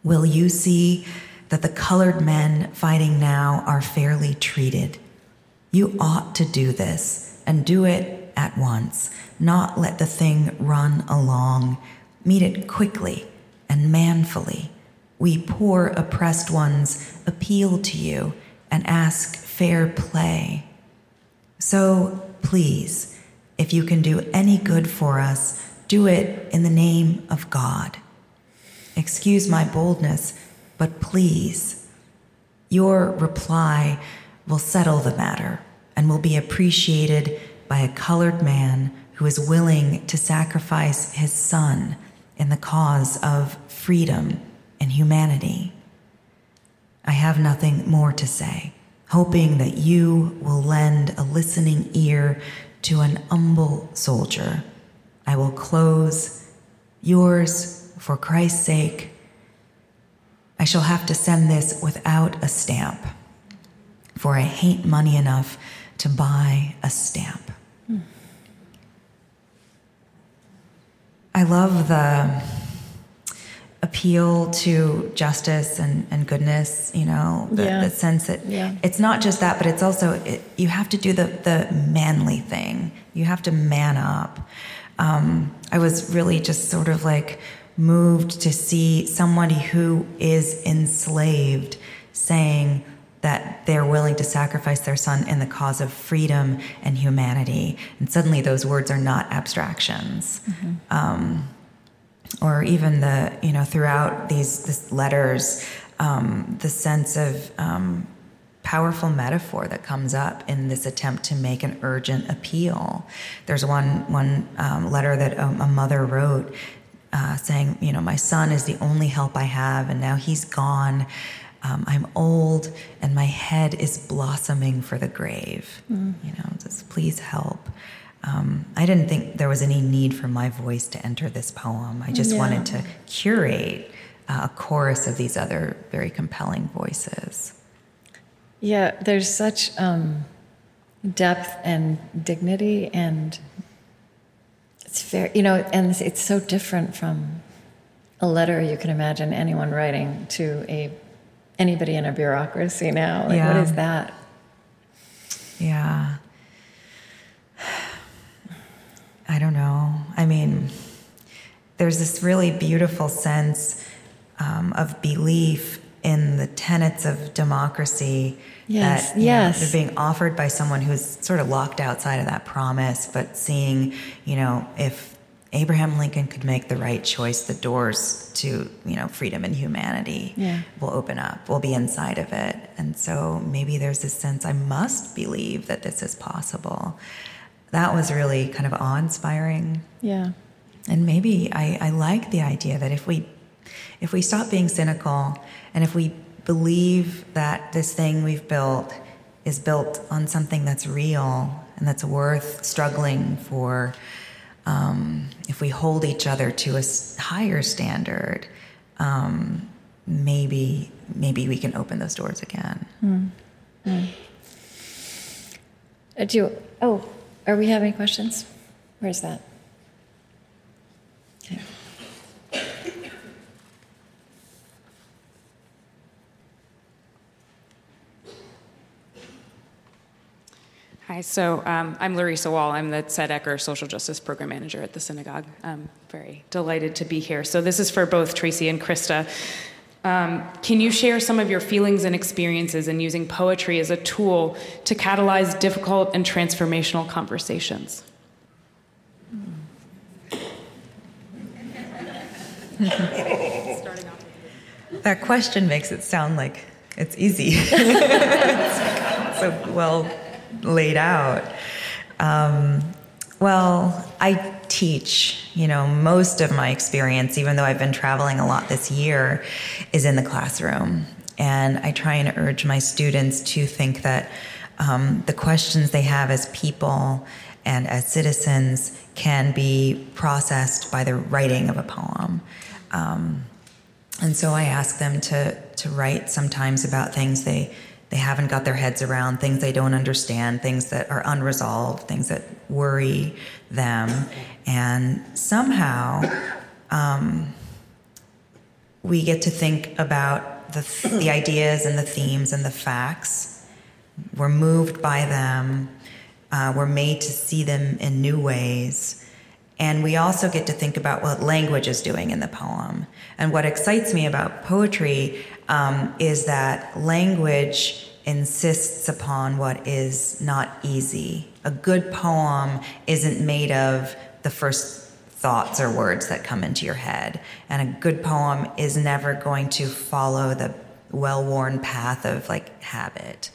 Will you see that the colored men fighting now are fairly treated? You ought to do this and do it at once, not let the thing run along. Meet it quickly and manfully. We poor oppressed ones appeal to you and ask fair play. So please, if you can do any good for us, do it in the name of God. Excuse my boldness, but please, your reply will settle the matter and will be appreciated by a colored man who is willing to sacrifice his son in the cause of freedom and humanity. I have nothing more to say, hoping that you will lend a listening ear to an humble soldier. I will close yours for Christ's sake. I shall have to send this without a stamp for I hate money enough to buy a stamp. Hmm. I love the appeal to justice and, and goodness, you know, the, Yeah. the sense that Yeah. it's not just that, but it's also, it, you have to do the, the manly thing. You have to man up. Um, I was really just sort of like moved to see somebody who is enslaved saying that they're willing to sacrifice their son in the cause of freedom and humanity. And suddenly those words are not abstractions. Um, or even the, you know, throughout these this letters, um, the sense of um, powerful metaphor that comes up in this attempt to make an urgent appeal. There's one one um, letter that um, a mother wrote uh, saying, you know, my son is the only help I have, and now he's gone. Um, I'm old, and my head is blossoming for the grave. Mm. You know, just please help. Um, I didn't think there was any need for my voice to enter this poem. I just yeah. wanted to curate uh, a chorus of these other very compelling voices. Yeah, there's such um, depth and dignity, and it's fair, you know, and it's so different from a letter you can imagine anyone writing to a anybody in a bureaucracy now. Like, yeah. what is that? Yeah. I don't know. I mean, there's this really beautiful sense um, of belief in the tenets of democracy yes, that yes. Know, they're being offered by someone who's sort of locked outside of that promise, but seeing, you know, if Abraham Lincoln could make the right choice, the doors to, you know, freedom and humanity yeah. will open up. We'll be inside of it. And so maybe there's this sense I must believe that this is possible that was really kind of awe-inspiring. Yeah. And maybe I, I like the idea that if we if we stop being cynical and if we believe that this thing we've built is built on something that's real and that's worth struggling for, um, if we hold each other to a higher standard, um, maybe maybe we can open those doors again. Mm. Mm. Do you, oh, are we having questions? Where's that? Hi, so um, I'm Larissa Wall. I'm the Tzedek Social Justice Program Manager at the synagogue. I'm very delighted to be here. So this is for both Tracy and Krista. Um, can you share some of your feelings and experiences in using poetry as a tool to catalyze difficult and transformational conversations? that question makes it sound like it's easy. it's so well laid out. Um, well, I teach. You know, most of my experience, even though I've been traveling a lot this year, is in the classroom. And I try and urge my students to think that um, the questions they have as people and as citizens can be processed by the writing of a poem. Um, and so I ask them to, to write sometimes about things they they haven't got their heads around, things they don't understand, things that are unresolved, things that worry them. And somehow um, we get to think about the, the ideas and the themes and the facts. We're moved by them, uh, we're made to see them in new ways. And we also get to think about what language is doing in the poem. And what excites me about poetry um, is that language insists upon what is not easy. A good poem isn't made of the first thoughts or words that come into your head. And a good poem is never going to follow the well worn path of like habit.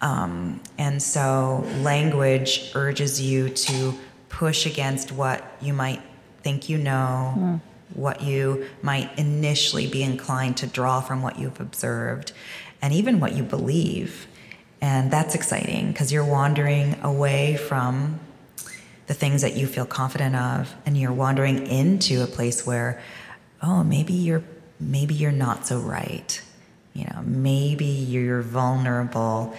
Um, and so language urges you to push against what you might think you know, mm what you might initially be inclined to draw from what you've observed, and even what you believe. And that's exciting because you're wandering away from the things that you feel confident of, and you're wandering into a place where, oh, maybe you're maybe you're not so right. You know, maybe you're vulnerable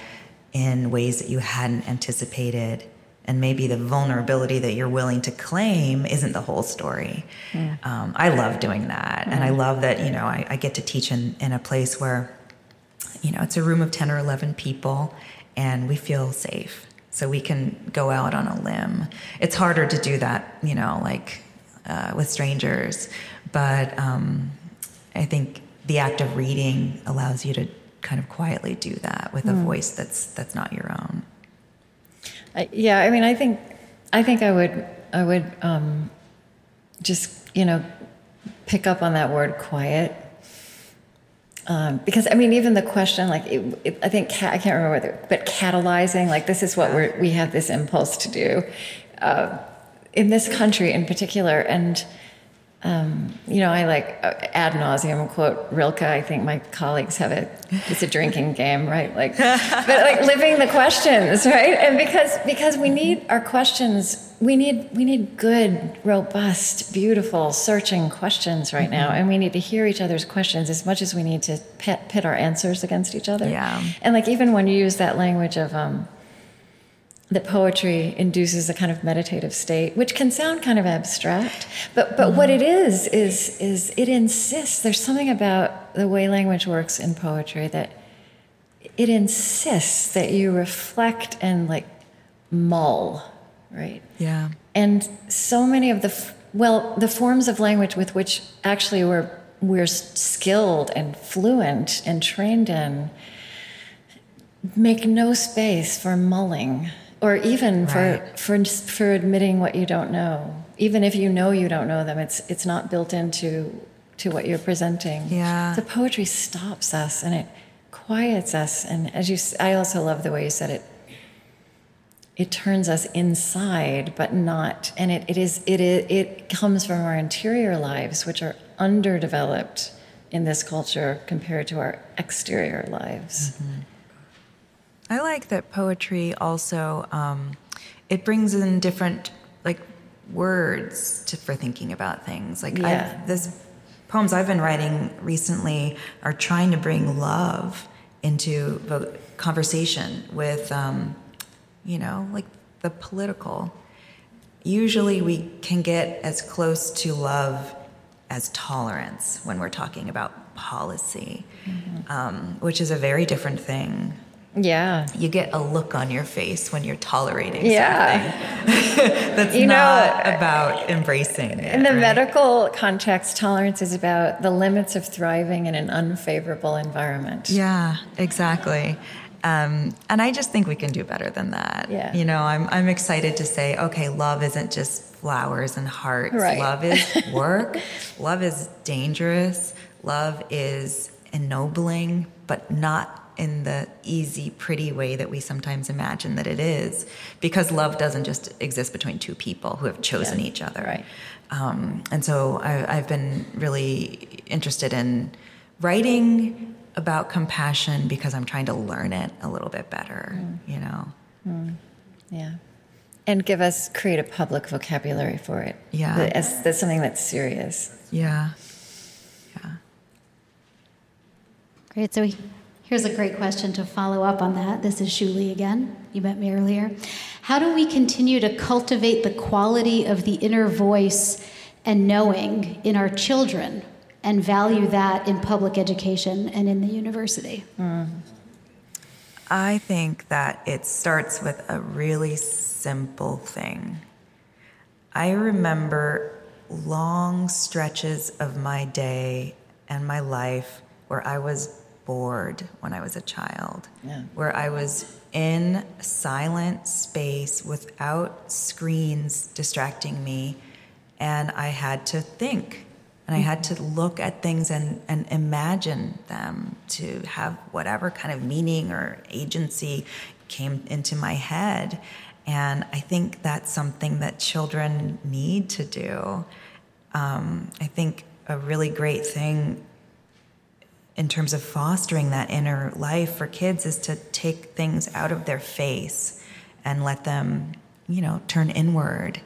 in ways that you hadn't anticipated and maybe the vulnerability that you're willing to claim isn't the whole story. Yeah. Um, I love doing that, and I love that you know I, I, get to teach in in a place where you know it's a room of ten or eleven people, and we feel safe, so we can go out on a limb. It's harder to do that, you know, like uh, with strangers, but um, I think the act of reading allows you to kind of quietly do that with mm. a voice that's that's not your own yeah, I mean, I think, I think I would, I would um, just, you know, pick up on that word quiet. Um, because I mean, even the question, like, it, it, I think I can't remember whether, but catalyzing, like, this is what we're, we have this impulse to do uh, in this country in particular, and um, you know, I like uh, ad nauseum quote Rilke. I think my colleagues have it. It's a drinking game, right? Like, but like living the questions, right? And because because we need our questions, we need we need good, robust, beautiful, searching questions right now, and we need to hear each other's questions as much as we need to pit, pit our answers against each other. Yeah. And like even when you use that language of um, that poetry induces a kind of meditative state, which can sound kind of abstract, but but what mm-hmm. it is is is it insists. There's something about the way language works in poetry that it insists that you reflect and like mull, right? Yeah. And so many of the well, the forms of language with which actually we're we're skilled and fluent and trained in make no space for mulling or even Right. for for for admitting what you don't know. Even if you know you don't know them, it's it's not built into to what you're presenting. Yeah. So poetry stops us and it quiets us. And as you, i also love the way you said it. It turns us inside, but not. And it, it is it is it comes from our interior lives, which are underdeveloped in this culture compared to our exterior lives. Mm-hmm. I like that poetry also um, it brings in different like words to, for thinking about things. Like Yeah. This poems I've been writing recently are trying to bring love into the conversation with um, you know like the political. Usually we can get as close to love as tolerance when we're talking about policy, um, which is a very different thing Yeah. you get a look on your face when you're tolerating Yeah. something that's You know, about embracing it, In the right? medical context, tolerance is about the limits of thriving in an unfavorable environment. yeah exactly um, and i just think we can do better than that Yeah. you know I'm, I'm excited to say okay love isn't just flowers and hearts Right. love is work love is dangerous love is ennobling but not in the easy pretty way that we sometimes imagine that it is because love doesn't just exist between two people who have chosen Yeah. each other Right. um, and so I, I've been really interested in writing about compassion because I'm trying to learn it a little bit better, you know. Yeah. And give us, create a public vocabulary for it. Yeah. That- As, that's something that's serious. Yeah. Yeah. Great. So here's a great question to follow up on that. This is Shuli again. You met me earlier. How do we continue to cultivate the quality of the inner voice and knowing in our children and value that in public education and in the university? Mm. I think that it starts with a really simple thing. I remember long stretches of my day and my life where I was bored when I was a child, Yeah. where I was in silent space without screens distracting me, and I had to think. And I had to look at things and, and imagine them to have whatever kind of meaning or agency came into my head. And I think that's something that children need to do. Um, I think a really great thing in terms of fostering that inner life for kids is to take things out of their face and let them, you know, turn inward,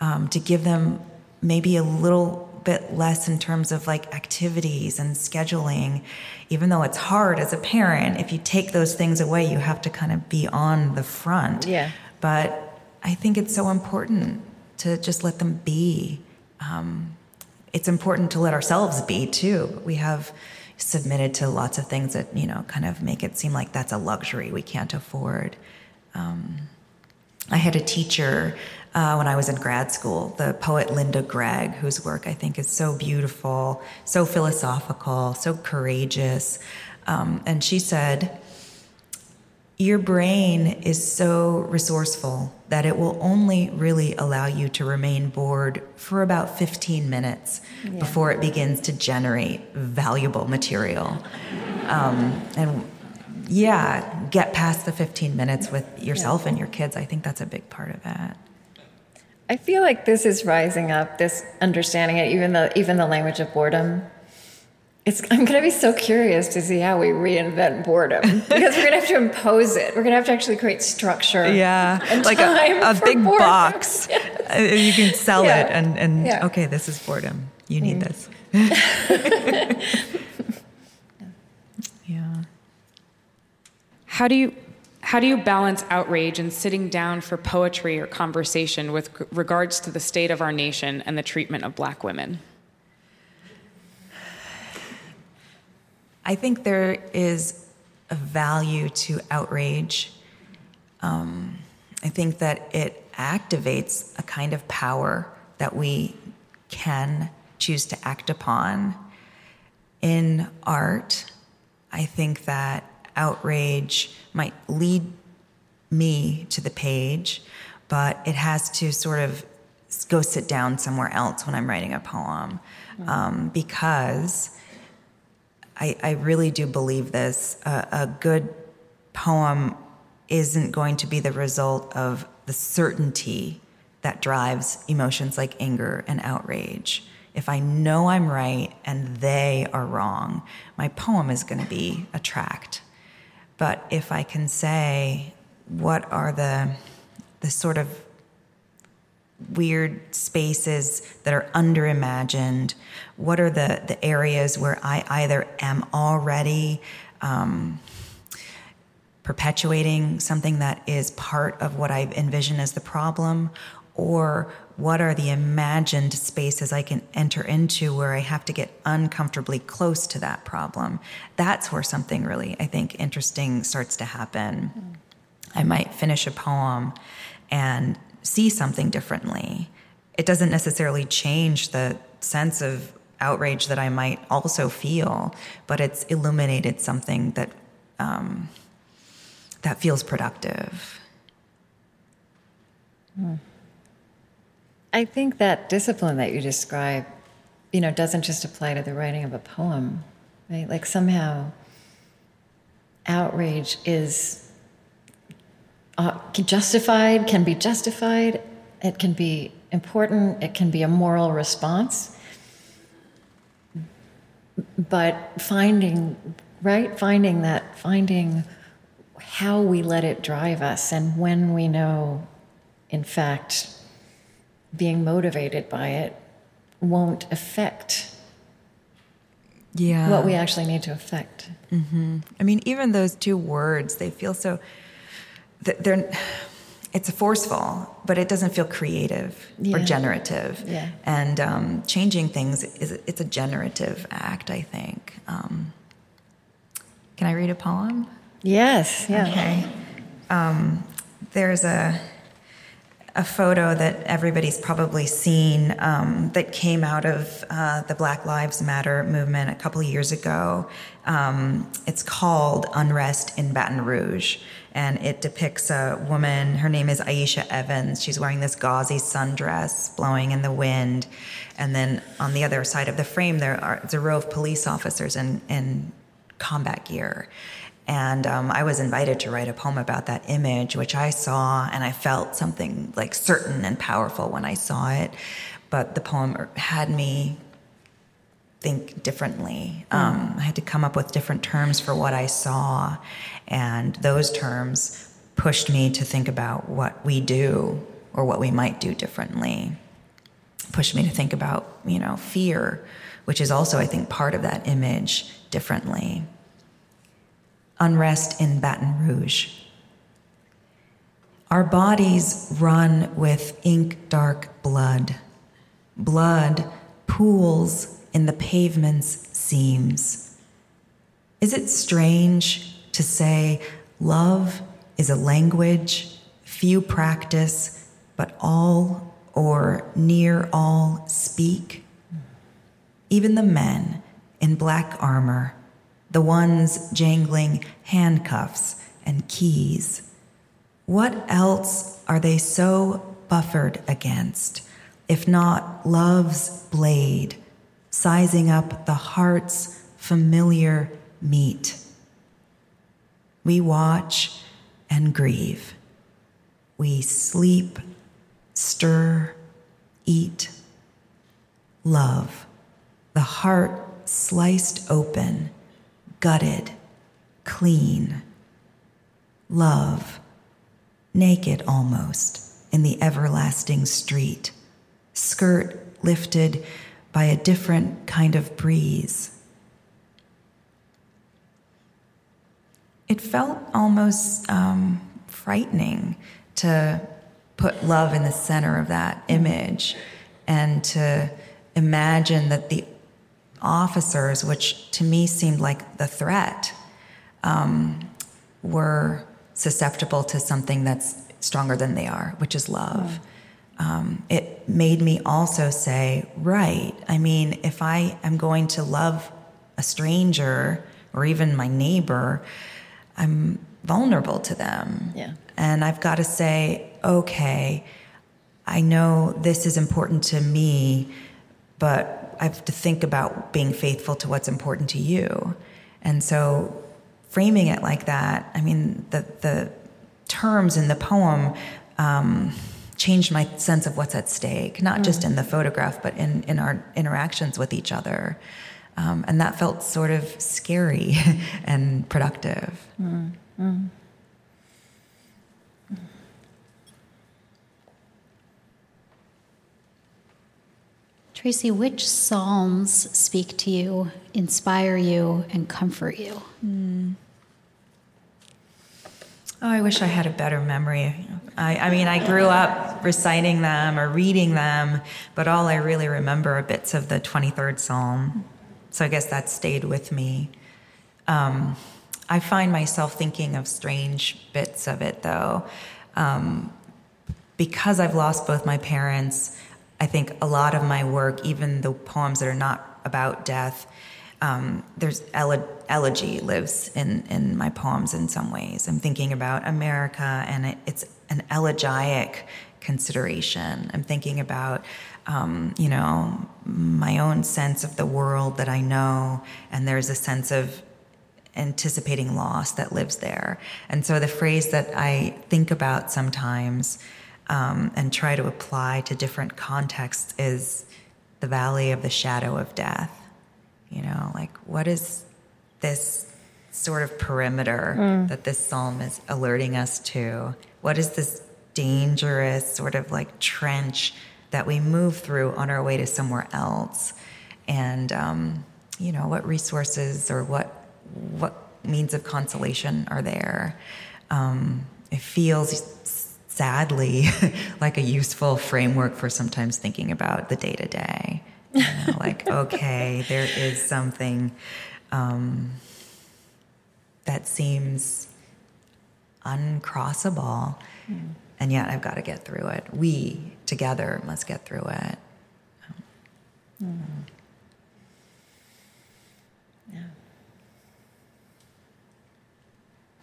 um, to give them maybe a little bit less in terms of like activities and scheduling. Even though it's hard as a parent, if you take those things away, you have to kind of be on the front. Yeah. But I think it's so important to just let them be. Um, it's important to let ourselves be too. We have submitted to lots of things that you know kind of make it seem like that's a luxury we can't afford. Um, I had a teacher uh, when I was in grad school, the poet Linda Gregg, whose work I think is so beautiful, so philosophical, so courageous. Um, and she said, Your brain is so resourceful that it will only really allow you to remain bored for about 15 minutes before it begins to generate valuable material. Um, and yeah, get past the 15 minutes with yourself and your kids. I think that's a big part of that. I feel like this is rising up, this understanding it, even the even the language of boredom. It's, I'm going to be so curious to see how we reinvent boredom because we're going to have to impose it. We're going to have to actually create structure. Yeah, like a, a big boredom. box. Yes. Uh, you can sell yeah. it and, and yeah. okay, this is boredom. You need mm. this. yeah. How do you how do you balance outrage and sitting down for poetry or conversation with regards to the state of our nation and the treatment of black women? I think there is a value to outrage. Um, I think that it activates a kind of power that we can choose to act upon. In art, I think that outrage might lead me to the page, but it has to sort of go sit down somewhere else when I'm writing a poem um, because I, I, really do believe this. Uh, a good poem isn't going to be the result of the certainty that drives emotions like anger and outrage. If I know I'm right and they are wrong, my poem is going to be a tract but if I can say, what are the, the sort of weird spaces that are underimagined? What are the, the areas where I either am already um, perpetuating something that is part of what I envision as the problem, or what are the imagined spaces I can enter into where I have to get uncomfortably close to that problem? That's where something really, I think, interesting starts to happen. Mm. I might finish a poem and see something differently. It doesn't necessarily change the sense of outrage that I might also feel, but it's illuminated something that um, that feels productive. I think that discipline that you describe, you know, doesn't just apply to the writing of a poem, right? Like somehow outrage is uh, justified, can be justified, it can be important, it can be a moral response. But finding, right? Finding that, finding how we let it drive us and when we know, in fact, being motivated by it won't affect yeah. what we actually need to affect. Mm-hmm. I mean, even those two words, they feel so, they're, it's forceful, but it doesn't feel creative yeah. or generative. Yeah. And um, changing things is it's a generative act, I think. Um, can I read a poem? Yes. Yeah. Okay. Um, there's a a photo that everybody's probably seen um, that came out of uh, the Black Lives Matter movement a couple years ago. Um, it's called Unrest in Baton Rouge. And it depicts a woman, her name is Ieshia Evans. She's wearing this gauzy sundress blowing in the wind. And then on the other side of the frame, there are a row of police officers in, in combat gear. And um, I was invited to write a poem about that image, which I saw, and I felt something like certain and powerful when I saw it. But the poem had me think differently. Um, I had to come up with different terms for what I saw, and those terms pushed me to think about what we do or what we might do differently. Pushed me to think about, you know, fear, which is also, I think, part of that image differently unrest in Baton Rouge. Our bodies run with ink dark blood. Blood pools in the pavement's seams. Is it strange to say love is a language few practice, but all or near all speak? Even the men in black armor the ones jangling handcuffs and keys. What else are they so buffered against, if not love's blade, sizing up the heart's familiar meat? We watch and grieve. We sleep, stir, eat, love, the heart sliced open, gutted, clean, love, naked almost in the everlasting street, skirt lifted by a different kind of breeze. It felt almost um, frightening to put love in the center of that image and to imagine that the officers, which to me seemed like the threat, um, were susceptible to something that's stronger than they are, which is love. Um, it made me also say, right, I mean, if I am going to love a stranger or even my neighbor, I'm vulnerable to them. Yeah. And I've got to say, okay, I know this is important to me, but I have to think about being faithful to what's important to you. And so framing it like that, I mean, the, the terms in the poem um, changed my sense of what's at stake, not mm. just in the photograph, but in, in our interactions with each other. Um, and that felt sort of scary and productive. Mm. Mm. Tracy, which psalms speak to you, inspire you, and comfort you? Oh, I wish I had a better memory. I, I, mean, I grew up reciting them or reading them, but all I really remember are bits of the 23rd Psalm. So I guess that stayed with me. Um, I find myself thinking of strange bits of it, though. Um, because I've lost both my parents, I think a lot of my work, even the poems that are not about death, um, there's ele- elegy lives in, in my poems in some ways. I'm thinking about America, and it, it's an elegiac consideration. I'm thinking about, um, you know, my own sense of the world that I know, and there's a sense of anticipating loss that lives there. And so the phrase that I think about sometimes um, and try to apply to different contexts is the valley of the shadow of death you know, like what is this sort of perimeter mm. that this psalm is alerting us to? What is this dangerous sort of like trench that we move through on our way to somewhere else? And, um, you know, what resources or what, what means of consolation are there? Um, it feels sadly like a useful framework for sometimes thinking about the day to day. You know, like, okay, there is something um, that seems uncrossable, mm. and yet I've got to get through it. We together must get through it. Mm.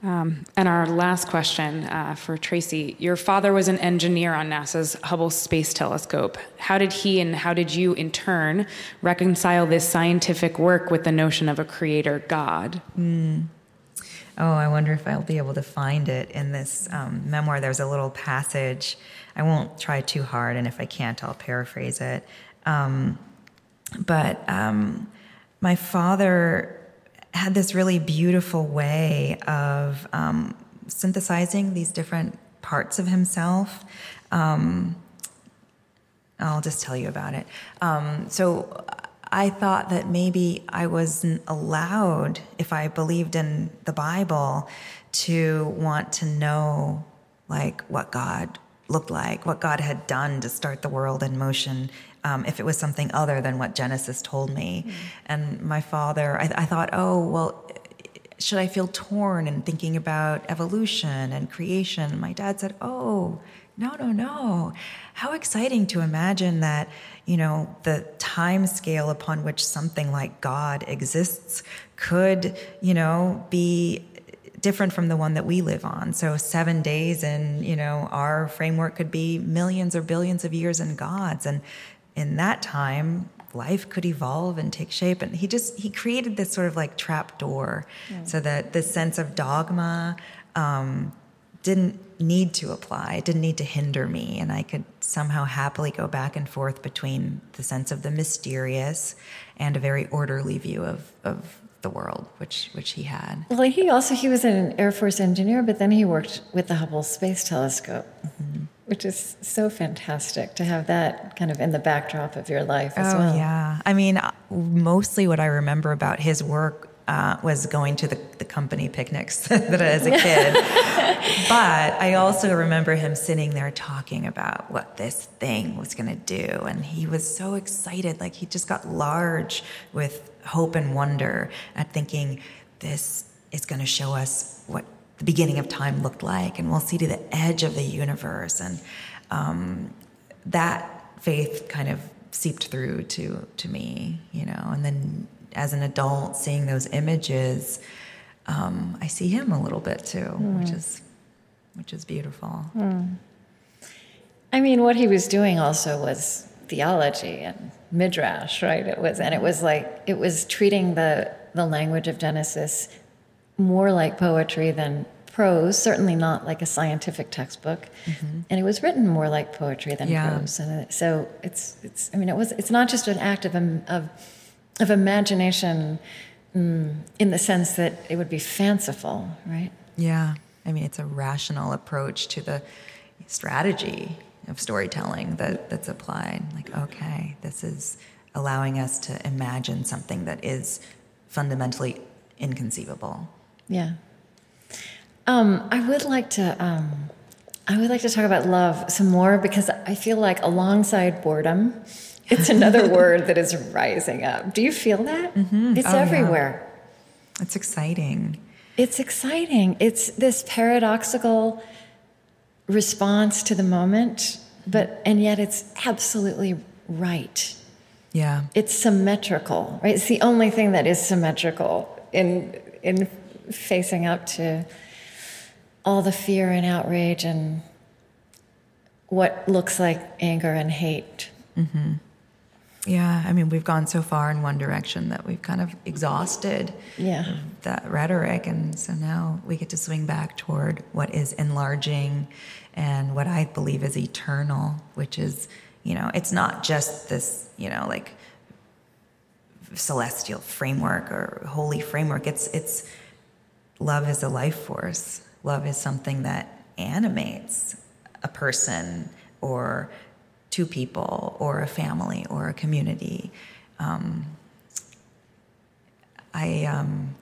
Um, and our last question uh, for Tracy Your father was an engineer on NASA's Hubble Space Telescope. How did he and how did you, in turn, reconcile this scientific work with the notion of a creator God? Mm. Oh, I wonder if I'll be able to find it in this um, memoir. There's a little passage. I won't try too hard, and if I can't, I'll paraphrase it. Um, but um, my father had this really beautiful way of um, synthesizing these different parts of himself. Um, I'll just tell you about it. Um, so I thought that maybe I wasn't allowed, if I believed in the Bible, to want to know like what God looked like, what God had done to start the world in motion, um, if it was something other than what Genesis told me. Mm. And my father, I, I thought, oh, well, should I feel torn in thinking about evolution and creation? My dad said, oh, no, no, no. How exciting to imagine that, you know, the time scale upon which something like God exists could, you know, be different from the one that we live on. So seven days in, you know, our framework could be millions or billions of years in God's. And in that time, life could evolve and take shape. And he just he created this sort of like trap door, yeah. so that this sense of dogma um, didn't need to apply. Didn't need to hinder me. And I could somehow happily go back and forth between the sense of the mysterious and a very orderly view of, of the world, which which he had. Well, he also he was an Air Force engineer, but then he worked with the Hubble Space Telescope, mm-hmm. Which is so fantastic to have that kind of in the backdrop of your life as oh, well. Yeah, I mean, mostly what I remember about his work uh, was going to the, the company picnics that as a kid. but I also remember him sitting there talking about what this thing was going to do. And he was so excited. Like he just got large with hope and wonder at thinking this is going to show us the beginning of time looked like. And we'll see to the edge of the universe. And um, that faith kind of seeped through to to me, you know, and then as an adult seeing those images, um, I see him a little bit too, mm. which is which is beautiful. Mm. I mean, what he was doing also was theology and midrash, right? It was, and it was like it was treating the the language of Genesis more like poetry than prose. Certainly not like a scientific textbook, mm-hmm. and it was written more like poetry than yeah. prose. And so it's it's. I mean, it was. It's not just an act of of of imagination mm, in the sense that it would be fanciful, right? Yeah. I mean, it's a rational approach to the strategy of storytelling that, that's applied. Like, okay, this is allowing us to imagine something that is fundamentally inconceivable. Yeah. Um, I would like to. Um, I would like to talk about love some more because I feel like alongside boredom, it's another word that is rising up. Do you feel that? Mm-hmm. It's oh, everywhere. Yeah. It's exciting. It's exciting. It's this paradoxical response to the moment, but and yet it's absolutely right. Yeah. It's symmetrical, right? It's the only thing that is symmetrical in in facing up to all the fear and outrage and what looks like anger and hate. Mm-hmm. Yeah, I mean, we've gone so far in one direction that we've kind of exhausted yeah. that rhetoric. And so now we get to swing back toward what is enlarging and what I believe is eternal, which is, you know, it's not just this, you know, like celestial framework or holy framework. It's, it's love is a life force. Love is something that animates a person or two people or a family or a community. Um, I um,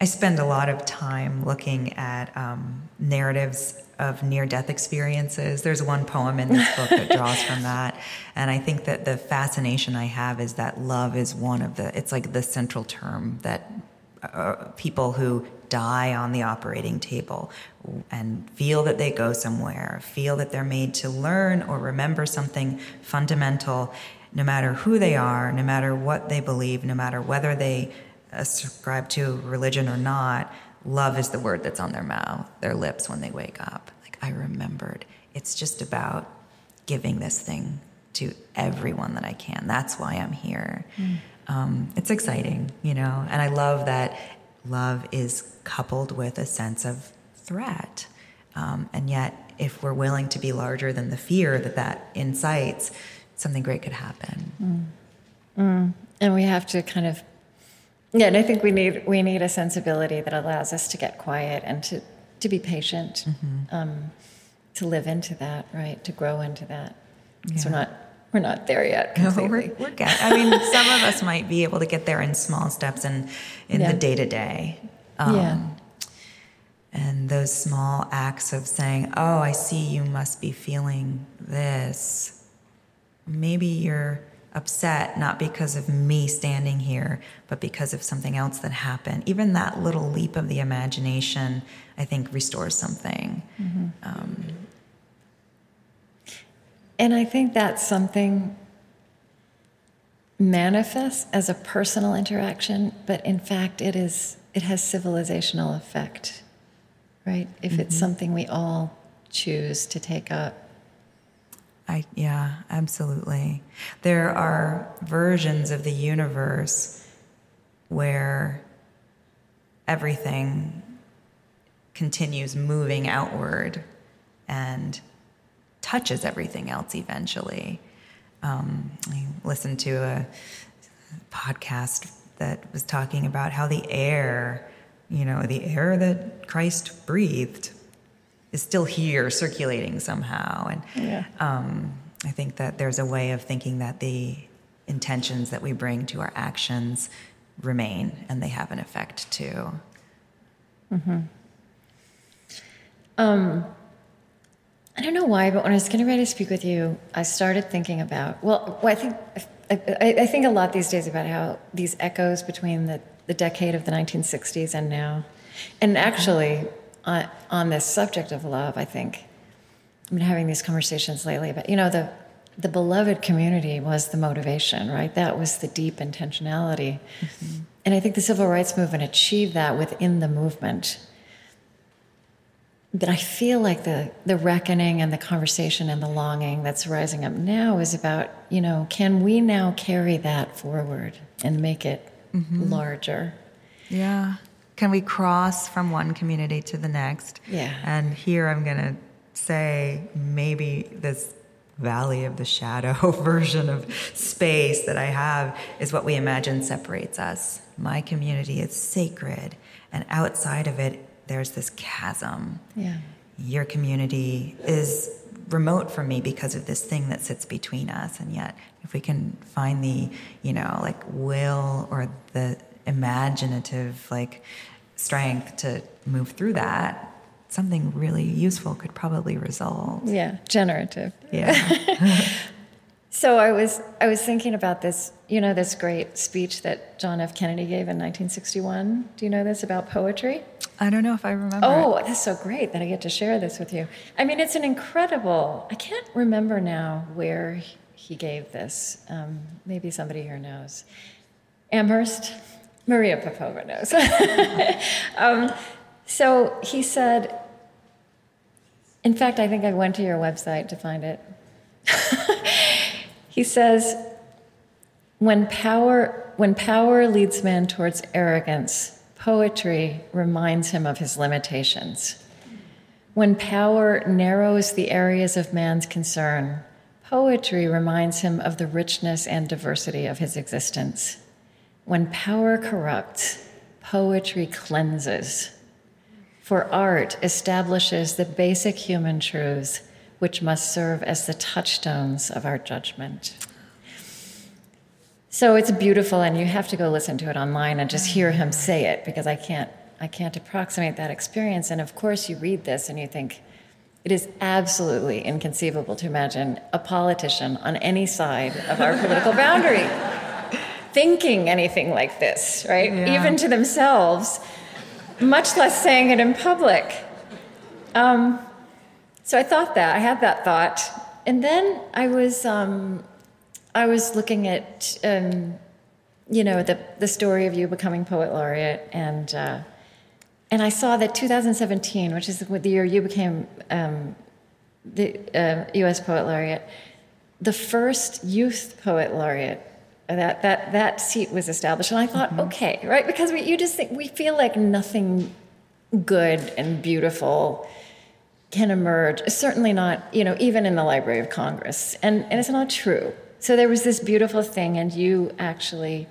I spend a lot of time looking at um, narratives of near-death experiences. There's one poem in this book that draws from that, and I think that the fascination I have is that love is one of the. It's like the central term that uh, people who die on the operating table and feel that they go somewhere, feel that they're made to learn or remember something fundamental, no matter who they are, no matter what they believe, no matter whether they ascribe to religion or not, love is the word that's on their mouth, their lips when they wake up. Like, I remembered. It's just about giving this thing to everyone that I can. That's why I'm here. Mm. Um, it's exciting, you know, and I love that love is coupled with a sense of threat. Um, and yet, if we're willing to be larger than the fear that that incites, something great could happen. Mm. Mm. And we have to kind of, yeah. And I think we need we need a sensibility that allows us to get quiet and to to be patient, mm-hmm. um, to live into that, right? To grow into that. Yeah. So we're not we're not there yet. Completely. No, we're, we're getting. I mean, some of us might be able to get there in small steps and in, in yeah. the day to day. Yeah and those small acts of saying, Oh, I see you must be feeling this. Maybe you're upset not because of me standing here, but because of something else that happened. Even that little leap of the imagination, I think, restores something. Mm-hmm. Um, and I think that's something manifests as a personal interaction, but in fact, it is it has civilizational effect right? If mm-hmm. it's something we all choose to take up. I yeah, absolutely. There are versions of the universe where everything continues moving outward and touches everything else eventually. Um, I listened to a podcast that was talking about how the air, you know, the air that Christ breathed is still here circulating somehow. And Yeah. um, I think that there's a way of thinking that the intentions that we bring to our actions remain and they have an effect too. I don't know why, but when I was getting ready to speak with you, I started thinking about well, well I think I, I, I think a lot these days about how these echoes between the, the decade of the 1960s and now, and actually on, on this subject of love, I think I've been having these conversations lately about you know the the beloved community was the motivation, right? That was the deep intentionality, mm-hmm. and I think the civil rights movement achieved that within the movement. But I feel like the, the reckoning and the conversation and the longing that's rising up now is about, you know, can we now carry that forward and make it mm-hmm. larger? Yeah. Can we cross from one community to the next? Yeah. And here I'm going to say maybe this valley of the shadow version of space that I have is what we imagine separates us. My community is sacred, and outside of it, there's this chasm. Yeah. Your community is remote from me because of this thing that sits between us and yet if we can find the you know like will or the imaginative like strength to move through that something really useful could probably result Yeah, generative. yeah So I was I was thinking about this, you know, this great speech that John F. Kennedy gave in 1961. Do you know this about poetry? I don't know if i remember Oh, that's so great that I get to share this with you. I mean, it's an incredible. I can't remember now where he gave this. Um, maybe somebody here knows. Amherst, Maria Popova knows. um, so he said. In fact, I think I went to your website to find it. he says, "When power, when power leads man towards arrogance." Poetry reminds him of his limitations. When power narrows the areas of man's concern, poetry reminds him of the richness and diversity of his existence. When power corrupts, poetry cleanses. For art establishes the basic human truths which must serve as the touchstones of our judgment. So it's beautiful, and you have to go listen to it online and just hear him say it because I can't, I can't approximate that experience. And of course, you read this and you think it is absolutely inconceivable to imagine a politician on any side of our political boundary thinking anything like this, right? Yeah. Even to themselves, much less saying it in public. Um, so I thought that I had that thought, and then I was um, I was looking at um, you know the the story of you becoming poet laureate, and uh, and I saw that 2017, which is the year you became um, the uh, U.S. poet laureate, the first youth poet laureate. That that that seat was established, and I thought, okay, right, because we, you just think we feel like nothing good and beautiful can emerge. Certainly not, you know, even in the Library of Congress. And, and it's not true. So there was this beautiful thing, and you actually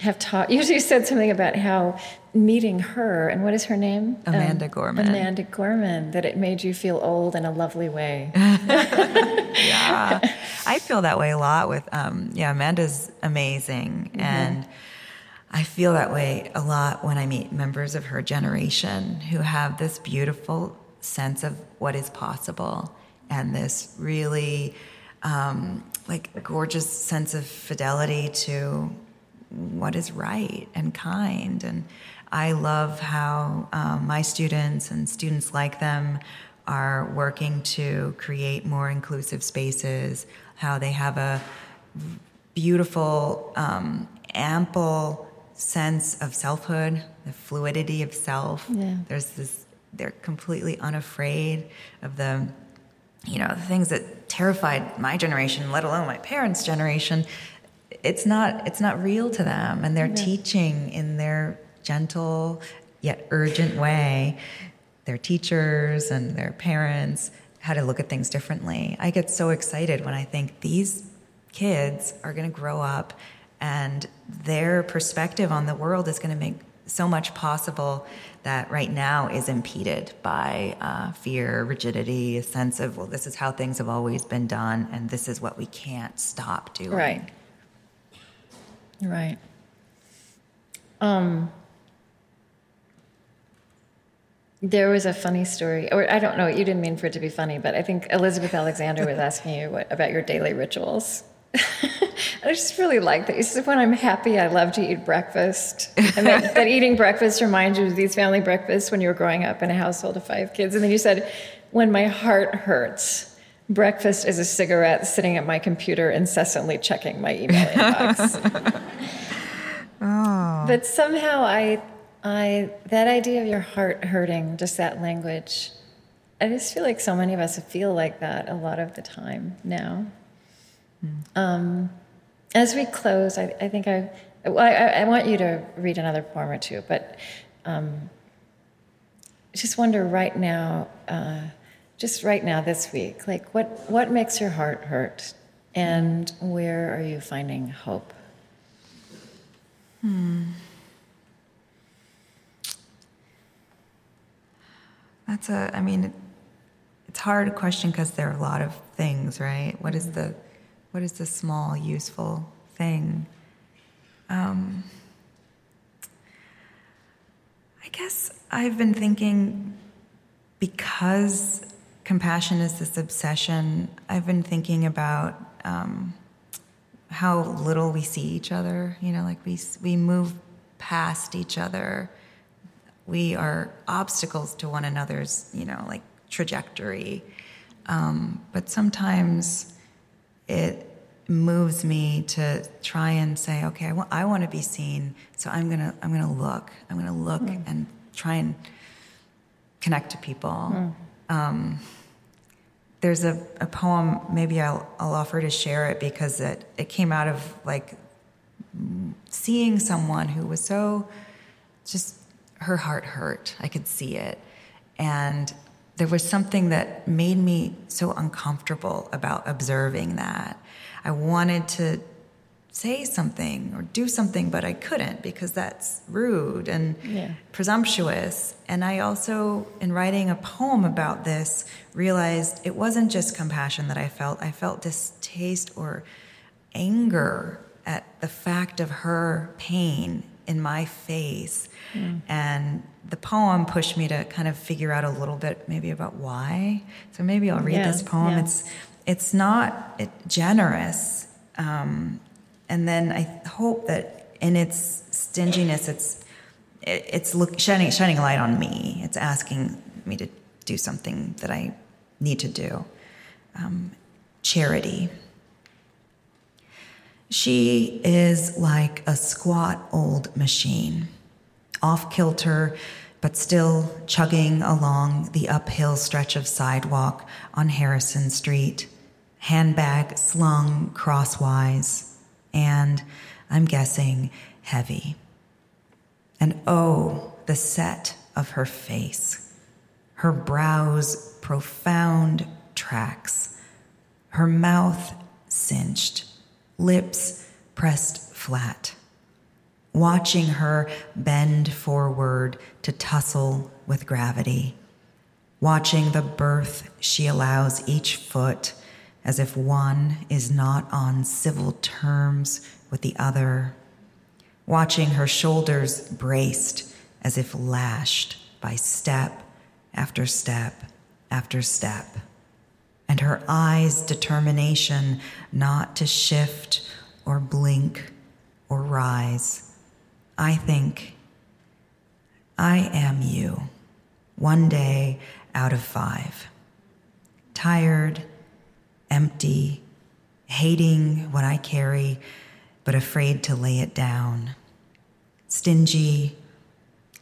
have taught, you you said something about how meeting her, and what is her name? Amanda Gorman. Amanda Gorman, that it made you feel old in a lovely way. yeah i feel that way a lot with um, yeah amanda's amazing and i feel that way a lot when i meet members of her generation who have this beautiful sense of what is possible and this really um, like a gorgeous sense of fidelity to what is right and kind. And I love how um, my students and students like them are working to create more inclusive spaces, how they have a beautiful, um, ample sense of selfhood, the fluidity of self. Yeah. There's this, they're completely unafraid of the you know, the things that terrified my generation, let alone my parents' generation, it's not it's not real to them, and they're teaching in their gentle yet urgent way. Their teachers and their parents how to look at things differently. I get so excited when I think these kids are going to grow up and their perspective on the world is going to make so much possible that right now is impeded by uh, fear, rigidity, a sense of, well, this is how things have always been done, and this is what we can't stop doing. Right. Right. Um, there was a funny story, or I don't know, you didn't mean for it to be funny, but I think Elizabeth Alexander was asking you what, about your daily rituals. I just really like that. You said, when I'm happy, I love to eat breakfast. And that, that, eating breakfast reminds you of these family breakfasts when you were growing up in a household of five kids. And then you said, when my heart hurts, breakfast is a cigarette sitting at my computer, incessantly checking my email inbox. oh. But somehow I, I, that idea of your heart hurting, just that language, I just feel like so many of us feel like that a lot of the time now. Um, as we close, I, I think I, well, I, I, want you to read another poem or two, but um, just wonder right now, uh, just right now this week, like what, what makes your heart hurt and where are you finding hope? Hmm. That's a, I mean, it's a hard question because there are a lot of things, right? What is the what is the small, useful thing? Um, I guess I've been thinking because compassion is this obsession, I've been thinking about um, how little we see each other. You know, like we, we move past each other. We are obstacles to one another's, you know, like trajectory. Um, but sometimes it moves me to try and say, okay, I, I want to be seen, so I'm gonna I'm gonna look. I'm gonna look mm. and try and connect to people. Mm. Um, there's a, a poem. Maybe I'll I'll offer to share it because it it came out of like seeing someone who was so just her heart hurt. I could see it, and there was something that made me so uncomfortable about observing that. I wanted to say something or do something, but I couldn't because that's rude and yeah. presumptuous. And I also, in writing a poem about this, realized it wasn't just compassion that I felt, I felt distaste or anger at the fact of her pain in my face. Mm. And the poem pushed me to kind of figure out a little bit maybe about why. So maybe I'll read this poem. It's it's not generous. Um, and then I hope that in its stinginess, it's it's look, shining shining a light on me. It's asking me to do something that I need to do. Um, charity. She is like a squat old machine, off kilter, but still chugging along the uphill stretch of sidewalk on Harrison Street, handbag slung crosswise, and I'm guessing heavy. And oh, the set of her face, her brows profound tracks, her mouth cinched lips pressed flat, watching her bend forward to tussle with gravity, watching the berth she allows each foot as if one is not on civil terms with the other, watching her shoulders braced as if lashed by step after step after step and her eyes' determination not to shift or blink or rise. I think, I am you, one day out of five. Tired, empty, hating what I carry, but afraid to lay it down. Stingy,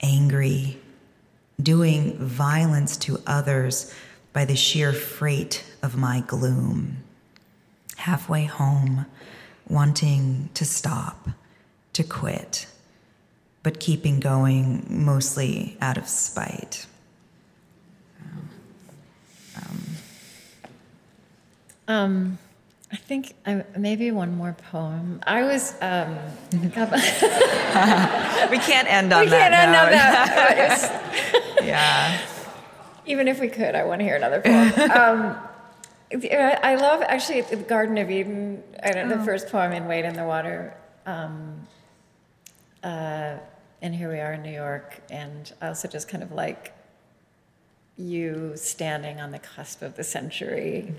angry, doing violence to others by the sheer freight of my gloom. Halfway home, wanting to stop, to quit, but keeping going mostly out of spite. Um, I think I, maybe one more poem. I was. Um, we can't end on we that. can't end on that. yeah. Even if we could, I want to hear another poem. Um, I I love actually the Garden of Eden. I don't, the first poem in Wade in the Water. Um, uh, and here we are in New York, and I also just kind of like you standing on the cusp of the century.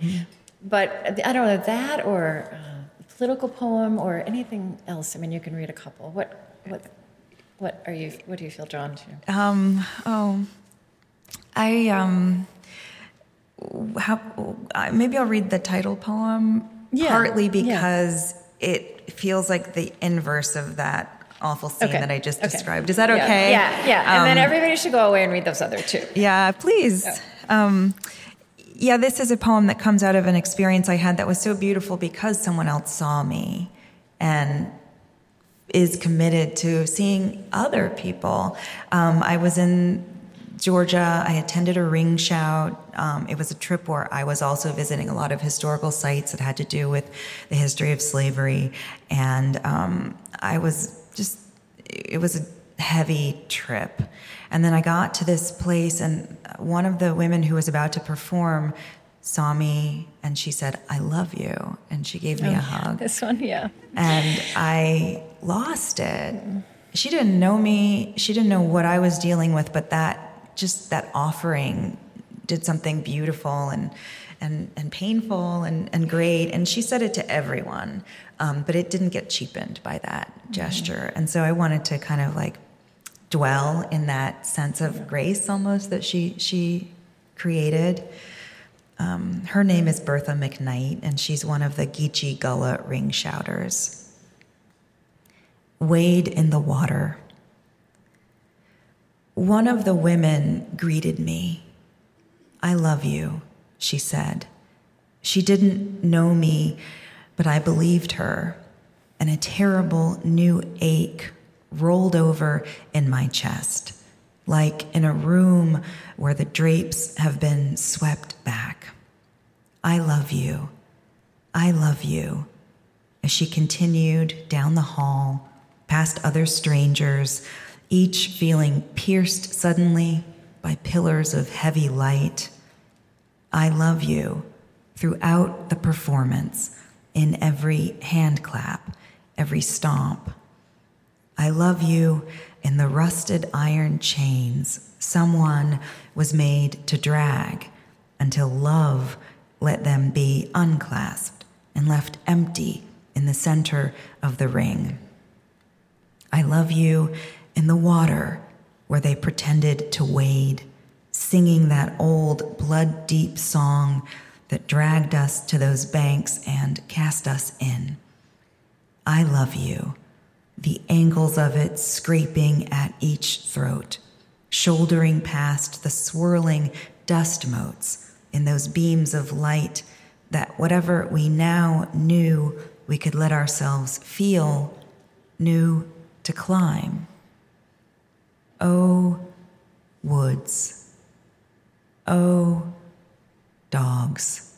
But I don't know that or uh, a political poem or anything else. I mean, you can read a couple. What what what are you? What do you feel drawn to? Um, oh, I um, how uh, maybe I'll read the title poem Yeah, partly yeah. because it feels like the inverse of that awful scene Okay, that I just okay. described. Is that Yeah, okay? Yeah, yeah. And then Um, everybody should go away and read those other two. Yeah, please. Um, yeah, this is a poem that comes out of an experience I had that was so beautiful because someone else saw me and is committed to seeing other people. Um, I was in Georgia. I attended a ring shout. Um, it was a trip where I was also visiting a lot of historical sites that had to do with the history of slavery. And um, I was just, it was a heavy trip. And then I got to this place, and one of the women who was about to perform saw me and she said, I love you. And she gave me a hug This one, yeah. and I lost it. She didn't know me. She didn't know what I was dealing with, but that just that offering did something beautiful and and and painful and and great. And she said it to everyone, um, but it didn't get cheapened by that gesture. And so I wanted to kind of like dwell in that sense of grace almost that she she created. Um, her name is Bertha McKnight, and she's one of the Geechee Gullah ring shouters. Wade in the water. One of the women greeted me. I love you, she said. She didn't know me, but I believed her, and a terrible new ache rolled over in my chest, like in a room where the drapes have been swept back. I love you. I love you. As she continued down the hall, past other strangers, each feeling pierced suddenly by pillars of heavy light. I love you throughout the performance, in every hand clap, every stomp. I love you in the rusted iron chains someone was made to drag until love let them be unclasped and left empty in the center of the ring. I love you in the water where they pretended to wade, singing that old blood deep song that dragged us to those banks and cast us in. I love you, the angles of it scraping at each throat, shouldering past the swirling dust motes in those beams of light that whatever we now knew we could let ourselves feel, knew to climb. Oh, woods. Oh, dogs.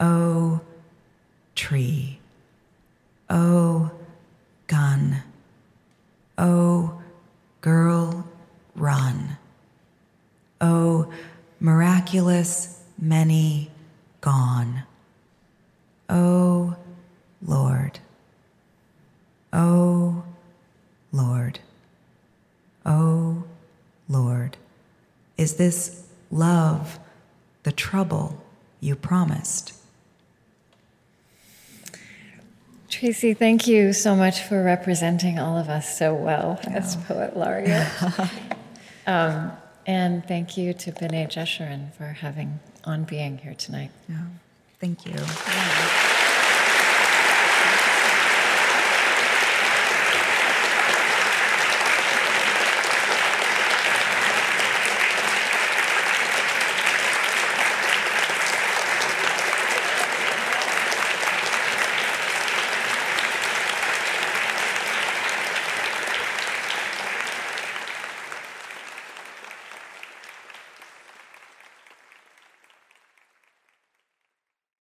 Oh, tree. Oh, gun. Oh, girl, run. Oh, miraculous many gone. Oh, Lord. Oh, Lord. Oh, Lord. Is this love the trouble you promised? Tracy, thank you so much for representing all of us so well as poet laureate. um, and thank you to B'nai Jeshurun for having on being here tonight. Thank you.